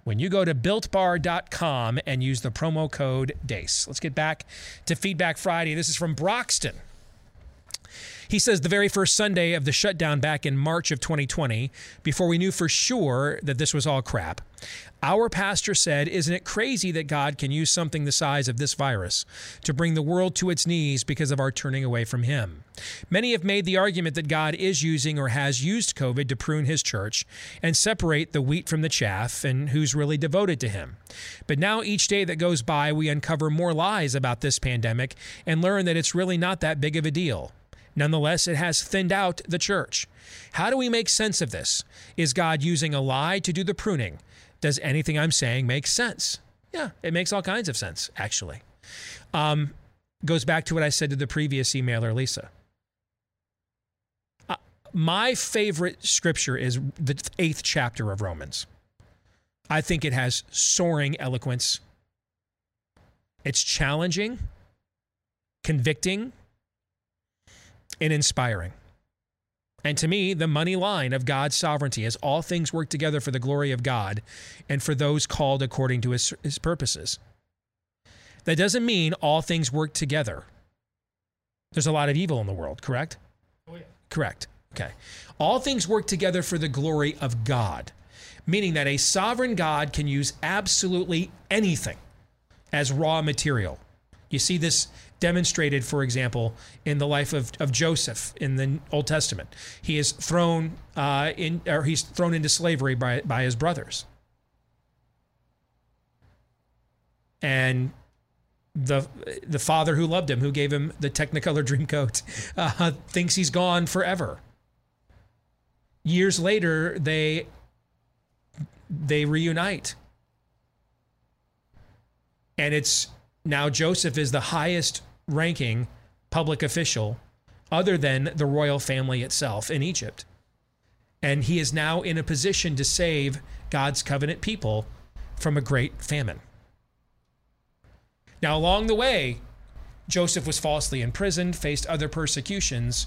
when you go to builtbar.com and use the promo code DEACE. Let's get back to Feedback Friday. This is from Broxton. He says the very first Sunday of the shutdown back in March of 2020, before we knew for sure that this was all crap, our pastor said, Isn't it crazy that God can use something the size of this virus to bring the world to its knees because of our turning away from Him? Many have made the argument that God is using or has used COVID to prune His church and separate the wheat from the chaff and who's really devoted to Him. But now, each day that goes by, we uncover more lies about this pandemic and learn that it's really not that big of a deal. Nonetheless, it has thinned out the church. How do we make sense of this? Is God using a lie to do the pruning? Does anything I'm saying make sense? Yeah, it makes all kinds of sense, actually. Um, goes back to what I said to the previous emailer, Lisa. Uh, my favorite scripture is the eighth chapter of Romans. I think it has soaring eloquence. It's challenging, convicting, and inspiring. And to me, the money line of God's sovereignty is all things work together for the glory of God and for those called according to his, his purposes. That doesn't mean all things work together. There's a lot of evil in the world, correct? Oh, yeah. Correct. Okay. All things work together for the glory of God, meaning that a sovereign God can use absolutely anything as raw material. You see this demonstrated, for example, in the life of, of Joseph in the Old Testament. He is thrown uh, in, or he's thrown into slavery by, by his brothers. And the the father who loved him, who gave him the Technicolor Dreamcoat, uh, thinks he's gone forever. Years later, they they reunite, and it's now Joseph is the highest ranking public official other than the royal family itself in Egypt. And he is now in a position to save God's covenant people from a great famine. Now, along the way, Joseph was falsely imprisoned, faced other persecutions,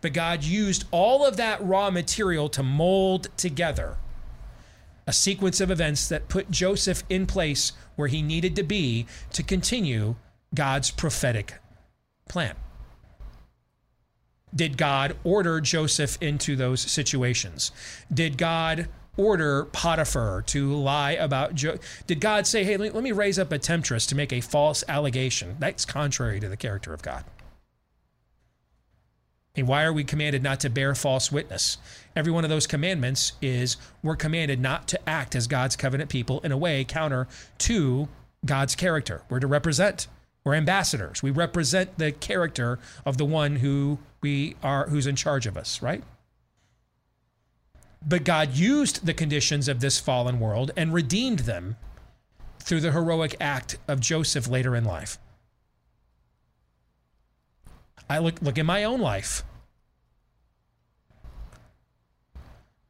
but God used all of that raw material to mold together a sequence of events that put Joseph in place where he needed to be to continue God's prophetic plan. Did God order Joseph into those situations? Did God order Potiphar to lie about Jo? Did God say, hey, let me raise up a temptress to make a false allegation? That's contrary to the character of God. And why are we commanded not to bear false witness? Every one of those commandments is we're commanded not to act as God's covenant people in a way counter to God's character. We're to represent. We're ambassadors. We represent the character of the one who we are who's in charge of us, right? But God used the conditions of this fallen world and redeemed them through the heroic act of Joseph later in life. I look look in my own life.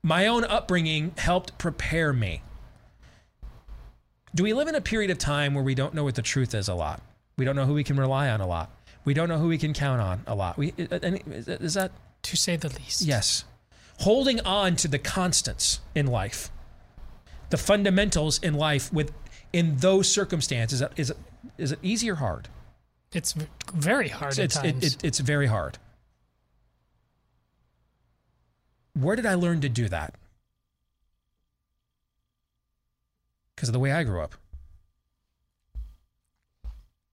My own upbringing helped prepare me. Do we live in a period of time where we don't know what the truth is a lot? We don't know who we can rely on a lot. We don't know who we can count on a lot. We uh, uh, is that to say the least? Yes. Holding on to the constants in life, the fundamentals in life with in those circumstances is it, is it easy or hard? It's very hard it's, at it, times. it, it's very hard. Where did I learn to do that? Because of the way I grew up.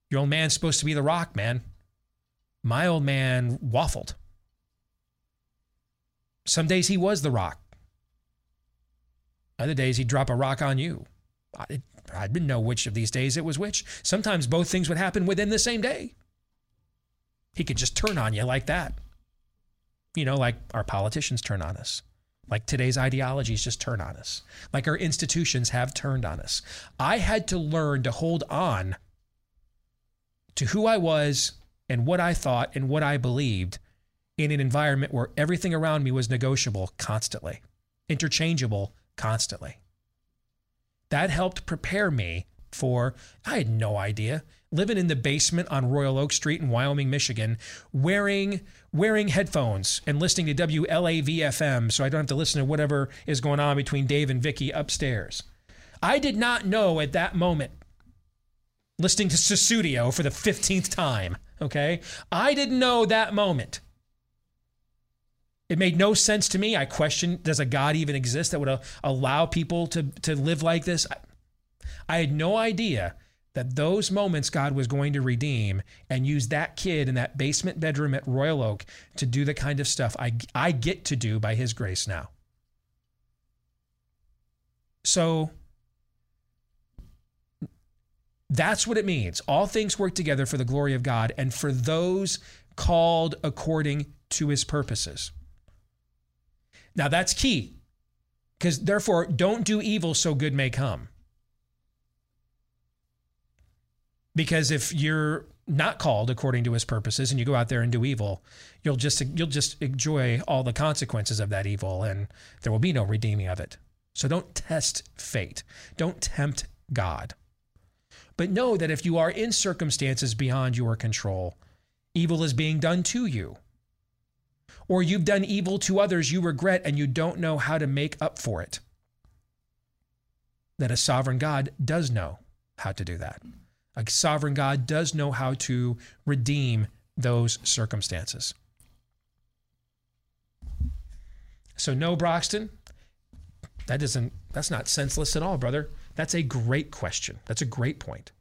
Your old man's supposed to be the rock, man. My old man waffled. Some days he was the rock. Other days he'd drop a rock on you. I, I didn't know which of these days it was which. Sometimes both things would happen within the same day. He could just turn on you like that. You know, like our politicians turn on us. Like today's ideologies just turn on us. Like our institutions have turned on us. I had to learn to hold on to who I was and what I thought and what I believed in an environment where everything around me was negotiable constantly, interchangeable constantly. That helped prepare me for, I had no idea, living in the basement on Royal Oak Street in Wyoming, Michigan, wearing wearing headphones and listening to WLAV-FM so I don't have to listen to whatever is going on between Dave and Vicky upstairs. I did not know at that moment, listening to Sussudio for the 15th time, okay? I didn't know that moment. It made no sense to me. I questioned, does a God even exist that would allow people to, to live like this? I, I had no idea that those moments God was going to redeem and use that kid in that basement bedroom at Royal Oak to do the kind of stuff I, I get to do by His grace now. So that's what it means. All things work together for the glory of God and for those called according to his purposes. Now that's key. Because therefore, don't do evil so good may come. Because if you're not called according to his purposes and you go out there and do evil, you'll just you'll just enjoy all the consequences of that evil and there will be no redeeming of it. So don't test fate. Don't tempt God. But know that if you are in circumstances beyond your control, evil is being done to you. Or you've done evil to others you regret and you don't know how to make up for it. That a sovereign God does know how to do that. A sovereign God does know how to redeem those circumstances. So no Broxton, that isn't that's not senseless at all, brother. That's a great question. That's a great point.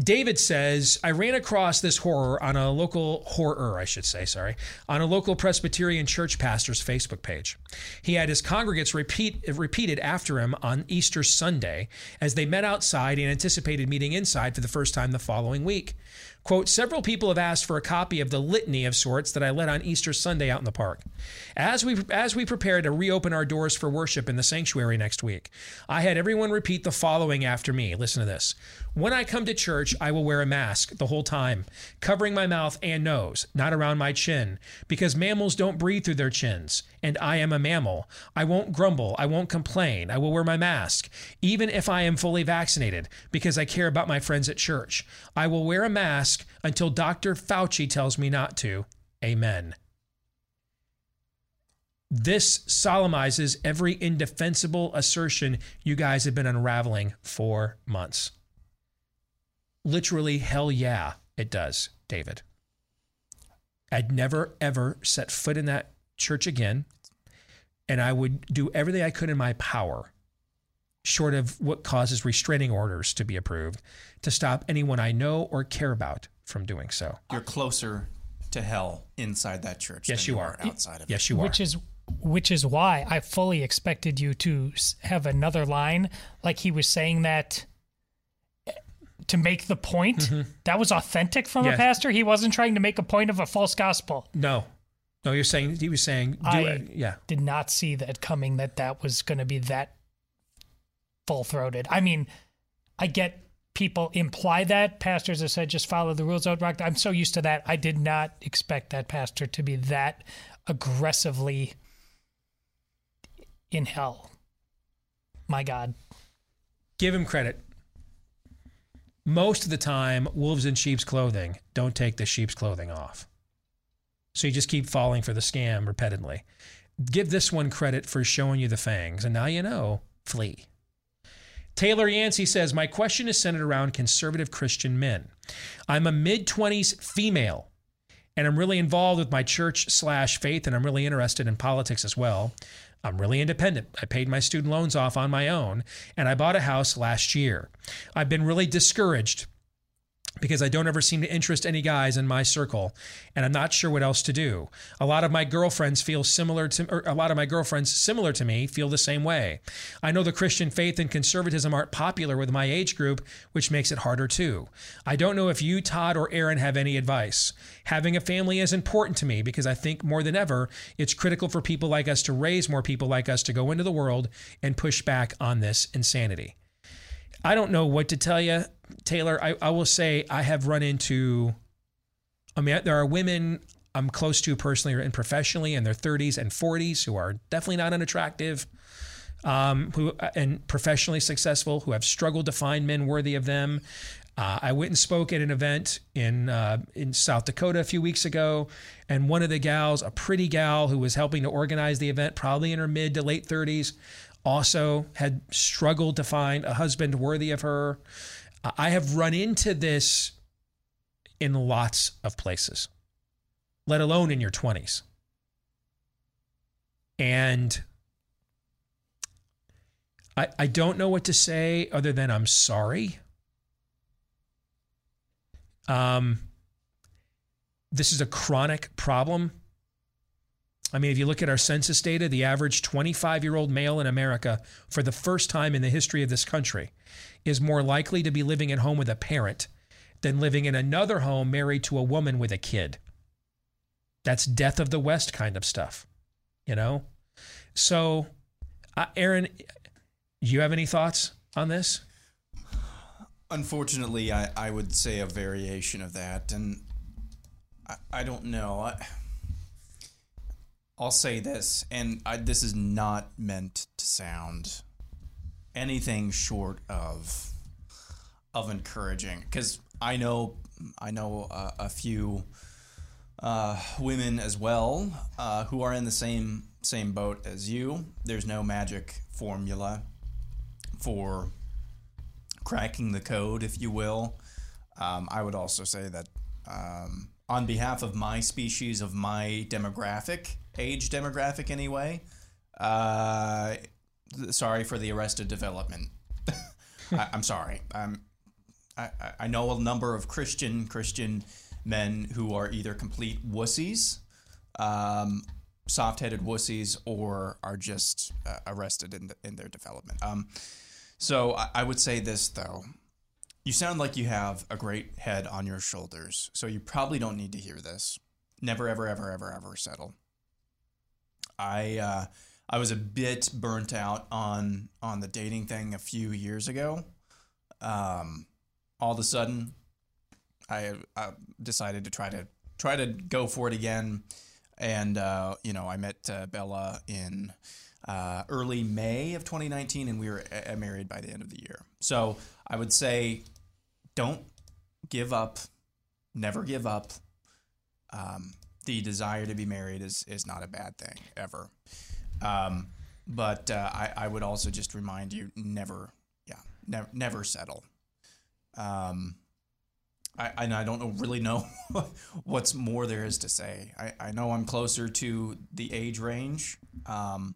David says, I ran across this horror on a local horror, I should say, sorry, on a local Presbyterian church pastor's Facebook page. He had his congregants repeat repeated after him on Easter Sunday as they met outside and anticipated meeting inside for the first time the following week. Quote, several people have asked for a copy of the litany of sorts that I led on Easter Sunday out in the park. As we as we prepare to reopen our doors for worship in the sanctuary next week, I had everyone repeat the following after me. Listen to this. When I come to church, I will wear a mask the whole time, covering my mouth and nose, not around my chin, because mammals don't breathe through their chins, and I am a mammal. I won't grumble, I won't complain. I will wear my mask, even if I am fully vaccinated, because I care about my friends at church. I will wear a mask until Dr. Fauci tells me not to. Amen. This solemnizes every indefensible assertion you guys have been unraveling for months. Literally, hell yeah, it does, David. I'd never, ever set foot in that church again. And I would do everything I could in my power, short of what causes restraining orders to be approved, to stop anyone I know or care about from doing so. You're closer to hell inside that church. Yes, than you are. outside of it. Yes, it. you are. Which is which is why I fully expected you to have another line like he was saying that eh, to make the point. That was authentic from Yes. a pastor. He wasn't trying to make a point of a false gospel. No, no, you're saying he was saying, do I it. Yeah, did not see that coming that that was going to be that full throated. I mean, I get people imply that pastors have said just follow the rules. Don't rock. I'm so used to that. I did not expect that pastor to be that aggressively in hell. My God. give him credit. Most of the time, wolves in sheep's clothing don't take the sheep's clothing off. So you just keep falling for the scam repeatedly. Give this one credit for showing you the fangs, and now you know, flee. Taylor Yancey says, My question is centered around conservative Christian men. I'm a mid 20s female, and I'm really involved with my church slash faith, and I'm really interested in politics as well. I'm really independent. I paid my student loans off on my own, and I bought a house last year. I've been really discouraged because I don't ever seem to interest any guys in my circle, and I'm not sure what else to do. A lot of my girlfriends feel similar to, or a lot of my girlfriends similar to me feel the same way. I know the Christian faith and conservatism aren't popular with my age group, which makes it harder too. I don't know if you, Todd, or Aaron have any advice. Having a family is important to me because I think more than ever, it's critical for people like us to raise more people like us to go into the world and push back on this insanity. I don't know what to tell you, Taylor. I, I will say I have run into, I mean, there are women I'm close to personally and professionally in their 30s and 40s who are definitely not unattractive, um, who and professionally successful who have struggled to find men worthy of them. Uh, I went and spoke at an event in uh, in South Dakota a few weeks ago, and one of the gals, a pretty gal who was helping to organize the event, probably in her mid to late 30s, also had struggled to find a husband worthy of her. I have run into this in lots of places, let alone in your 20s. And I, I don't know what to say other than I'm sorry. Um, this is a chronic problem. I mean, if you look at our census data, the average 25 year old male in America, for the first time in the history of this country, is more likely to be living at home with a parent than living in another home married to a woman with a kid. That's death of the West kind of stuff, you know? So, uh, Aaron, do you have any thoughts on this? Unfortunately, I, I would say a variation of that, and I, I don't know. I, I'll say this, and I, this is not meant to sound anything short of of encouraging, because I know I know uh, a few uh, women as well uh, who are in the same same boat as you. There's no magic formula for cracking the code, if you will. Um, I would also say that um, on behalf of my species, of my demographic, age demographic anyway, uh, sorry for the arrested development. I, am sorry. I'm, I, I know a number of Christian Christian men who are either complete wussies, um, soft-headed wussies, or are just uh, arrested in in their development. Um, so I, I would say this though. You sound like you have a great head on your shoulders, so you probably don't need to hear this. Never, ever, ever, ever, ever settle. I uh, I was a bit burnt out on on the dating thing a few years ago. Um, all of a sudden, I, I decided to try to try to go for it again, and uh, you know I met uh, Bella in uh, early May of 2019, and we were uh, married by the end of the year. So I would say, don't give up, never give up. Um, the desire to be married is is not a bad thing ever. Um, but uh, I, I would also just remind you never, yeah, never, never settle. Um, I, and I don't know, really know what's more there is to say. I, I know I'm closer to the age range, um,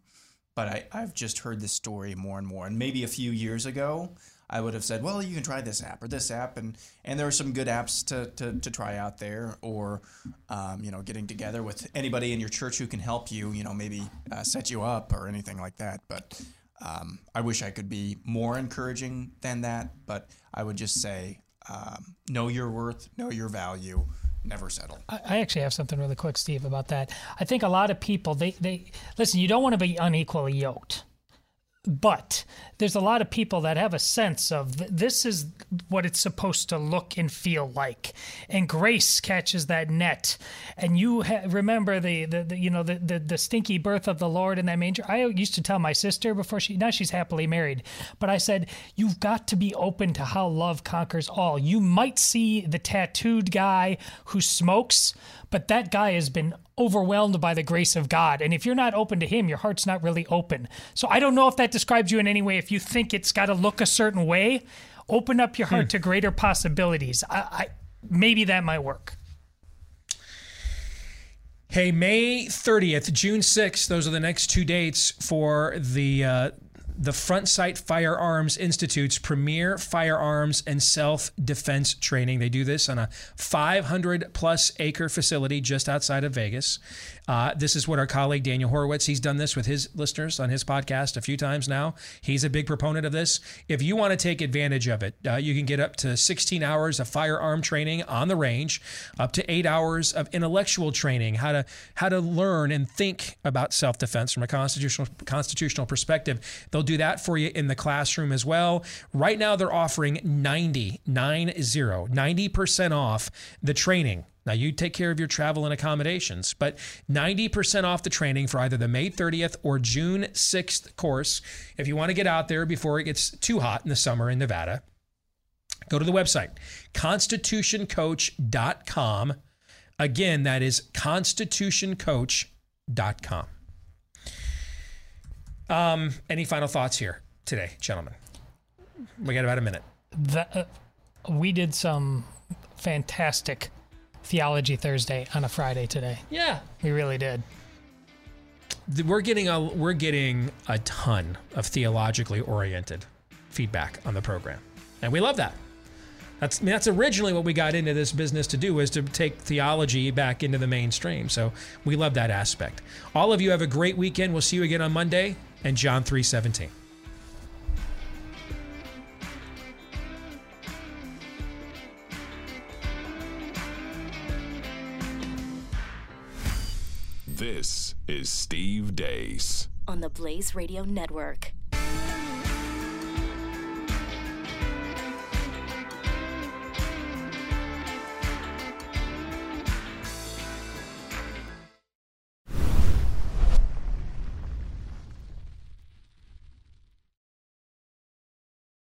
but I, I've just heard this story more and more. And maybe a few years ago, I would have said, well, you can try this app or this app, and and there are some good apps to to, to try out there, or um, you know, getting together with anybody in your church who can help you, you know, maybe uh, set you up or anything like that. But um, I wish I could be more encouraging than that. But I would just say, um, know your worth, know your value, never settle. I actually have something really quick, Steve, about that. I think a lot of people they they listen. You don't want to be unequally yoked but there's a lot of people that have a sense of th- this is what it's supposed to look and feel like. And grace catches that net. And you ha- remember the, the, the, you know the, the the stinky birth of the lord in that manger? I used to tell my sister before she now she's happily married. But i said you've got to be open to how love conquers all. You might see the tattooed guy who smokes but that guy has been overwhelmed by the grace of God. And if you're not open to Him, your heart's not really open. So I don't know if that describes you in any way. If you think it's got to look a certain way, open up your heart hmm. to greater possibilities. I, I, maybe that might work. Hey, May 30th, June 6th, those are the next two dates for the uh, the Front Sight Firearms Institute's premier firearms and self defense training. They do this on a 500 plus acre facility just outside of Vegas. Uh, this is what our colleague Daniel Horowitz, he's done this with his listeners on his podcast a few times now. He's a big proponent of this. If you want to take advantage of it, uh, you can get up to 16 hours of firearm training on the range, up to eight hours of intellectual training, how to how to learn and think about self-defense from a constitutional constitutional perspective. They'll do that for you in the classroom as well. Right now, they're offering 90, 90, 90% off the training now, you take care of your travel and accommodations, but 90% off the training for either the May 30th or June 6th course. If you want to get out there before it gets too hot in the summer in Nevada, go to the website, constitutioncoach.com. Again, that is constitutioncoach.com. Um, any final thoughts here today, gentlemen? We got about a minute. The, uh, we did some fantastic Theology Thursday on a Friday today. Yeah, we really did. We're getting a we're getting a ton of theologically oriented feedback on the program, and we love that. That's I mean, that's originally what we got into this business to do was to take theology back into the mainstream. So we love that aspect. All of you have a great weekend. We'll see you again on Monday and John 3:17. This is Steve Deace on the Blaze Radio Network.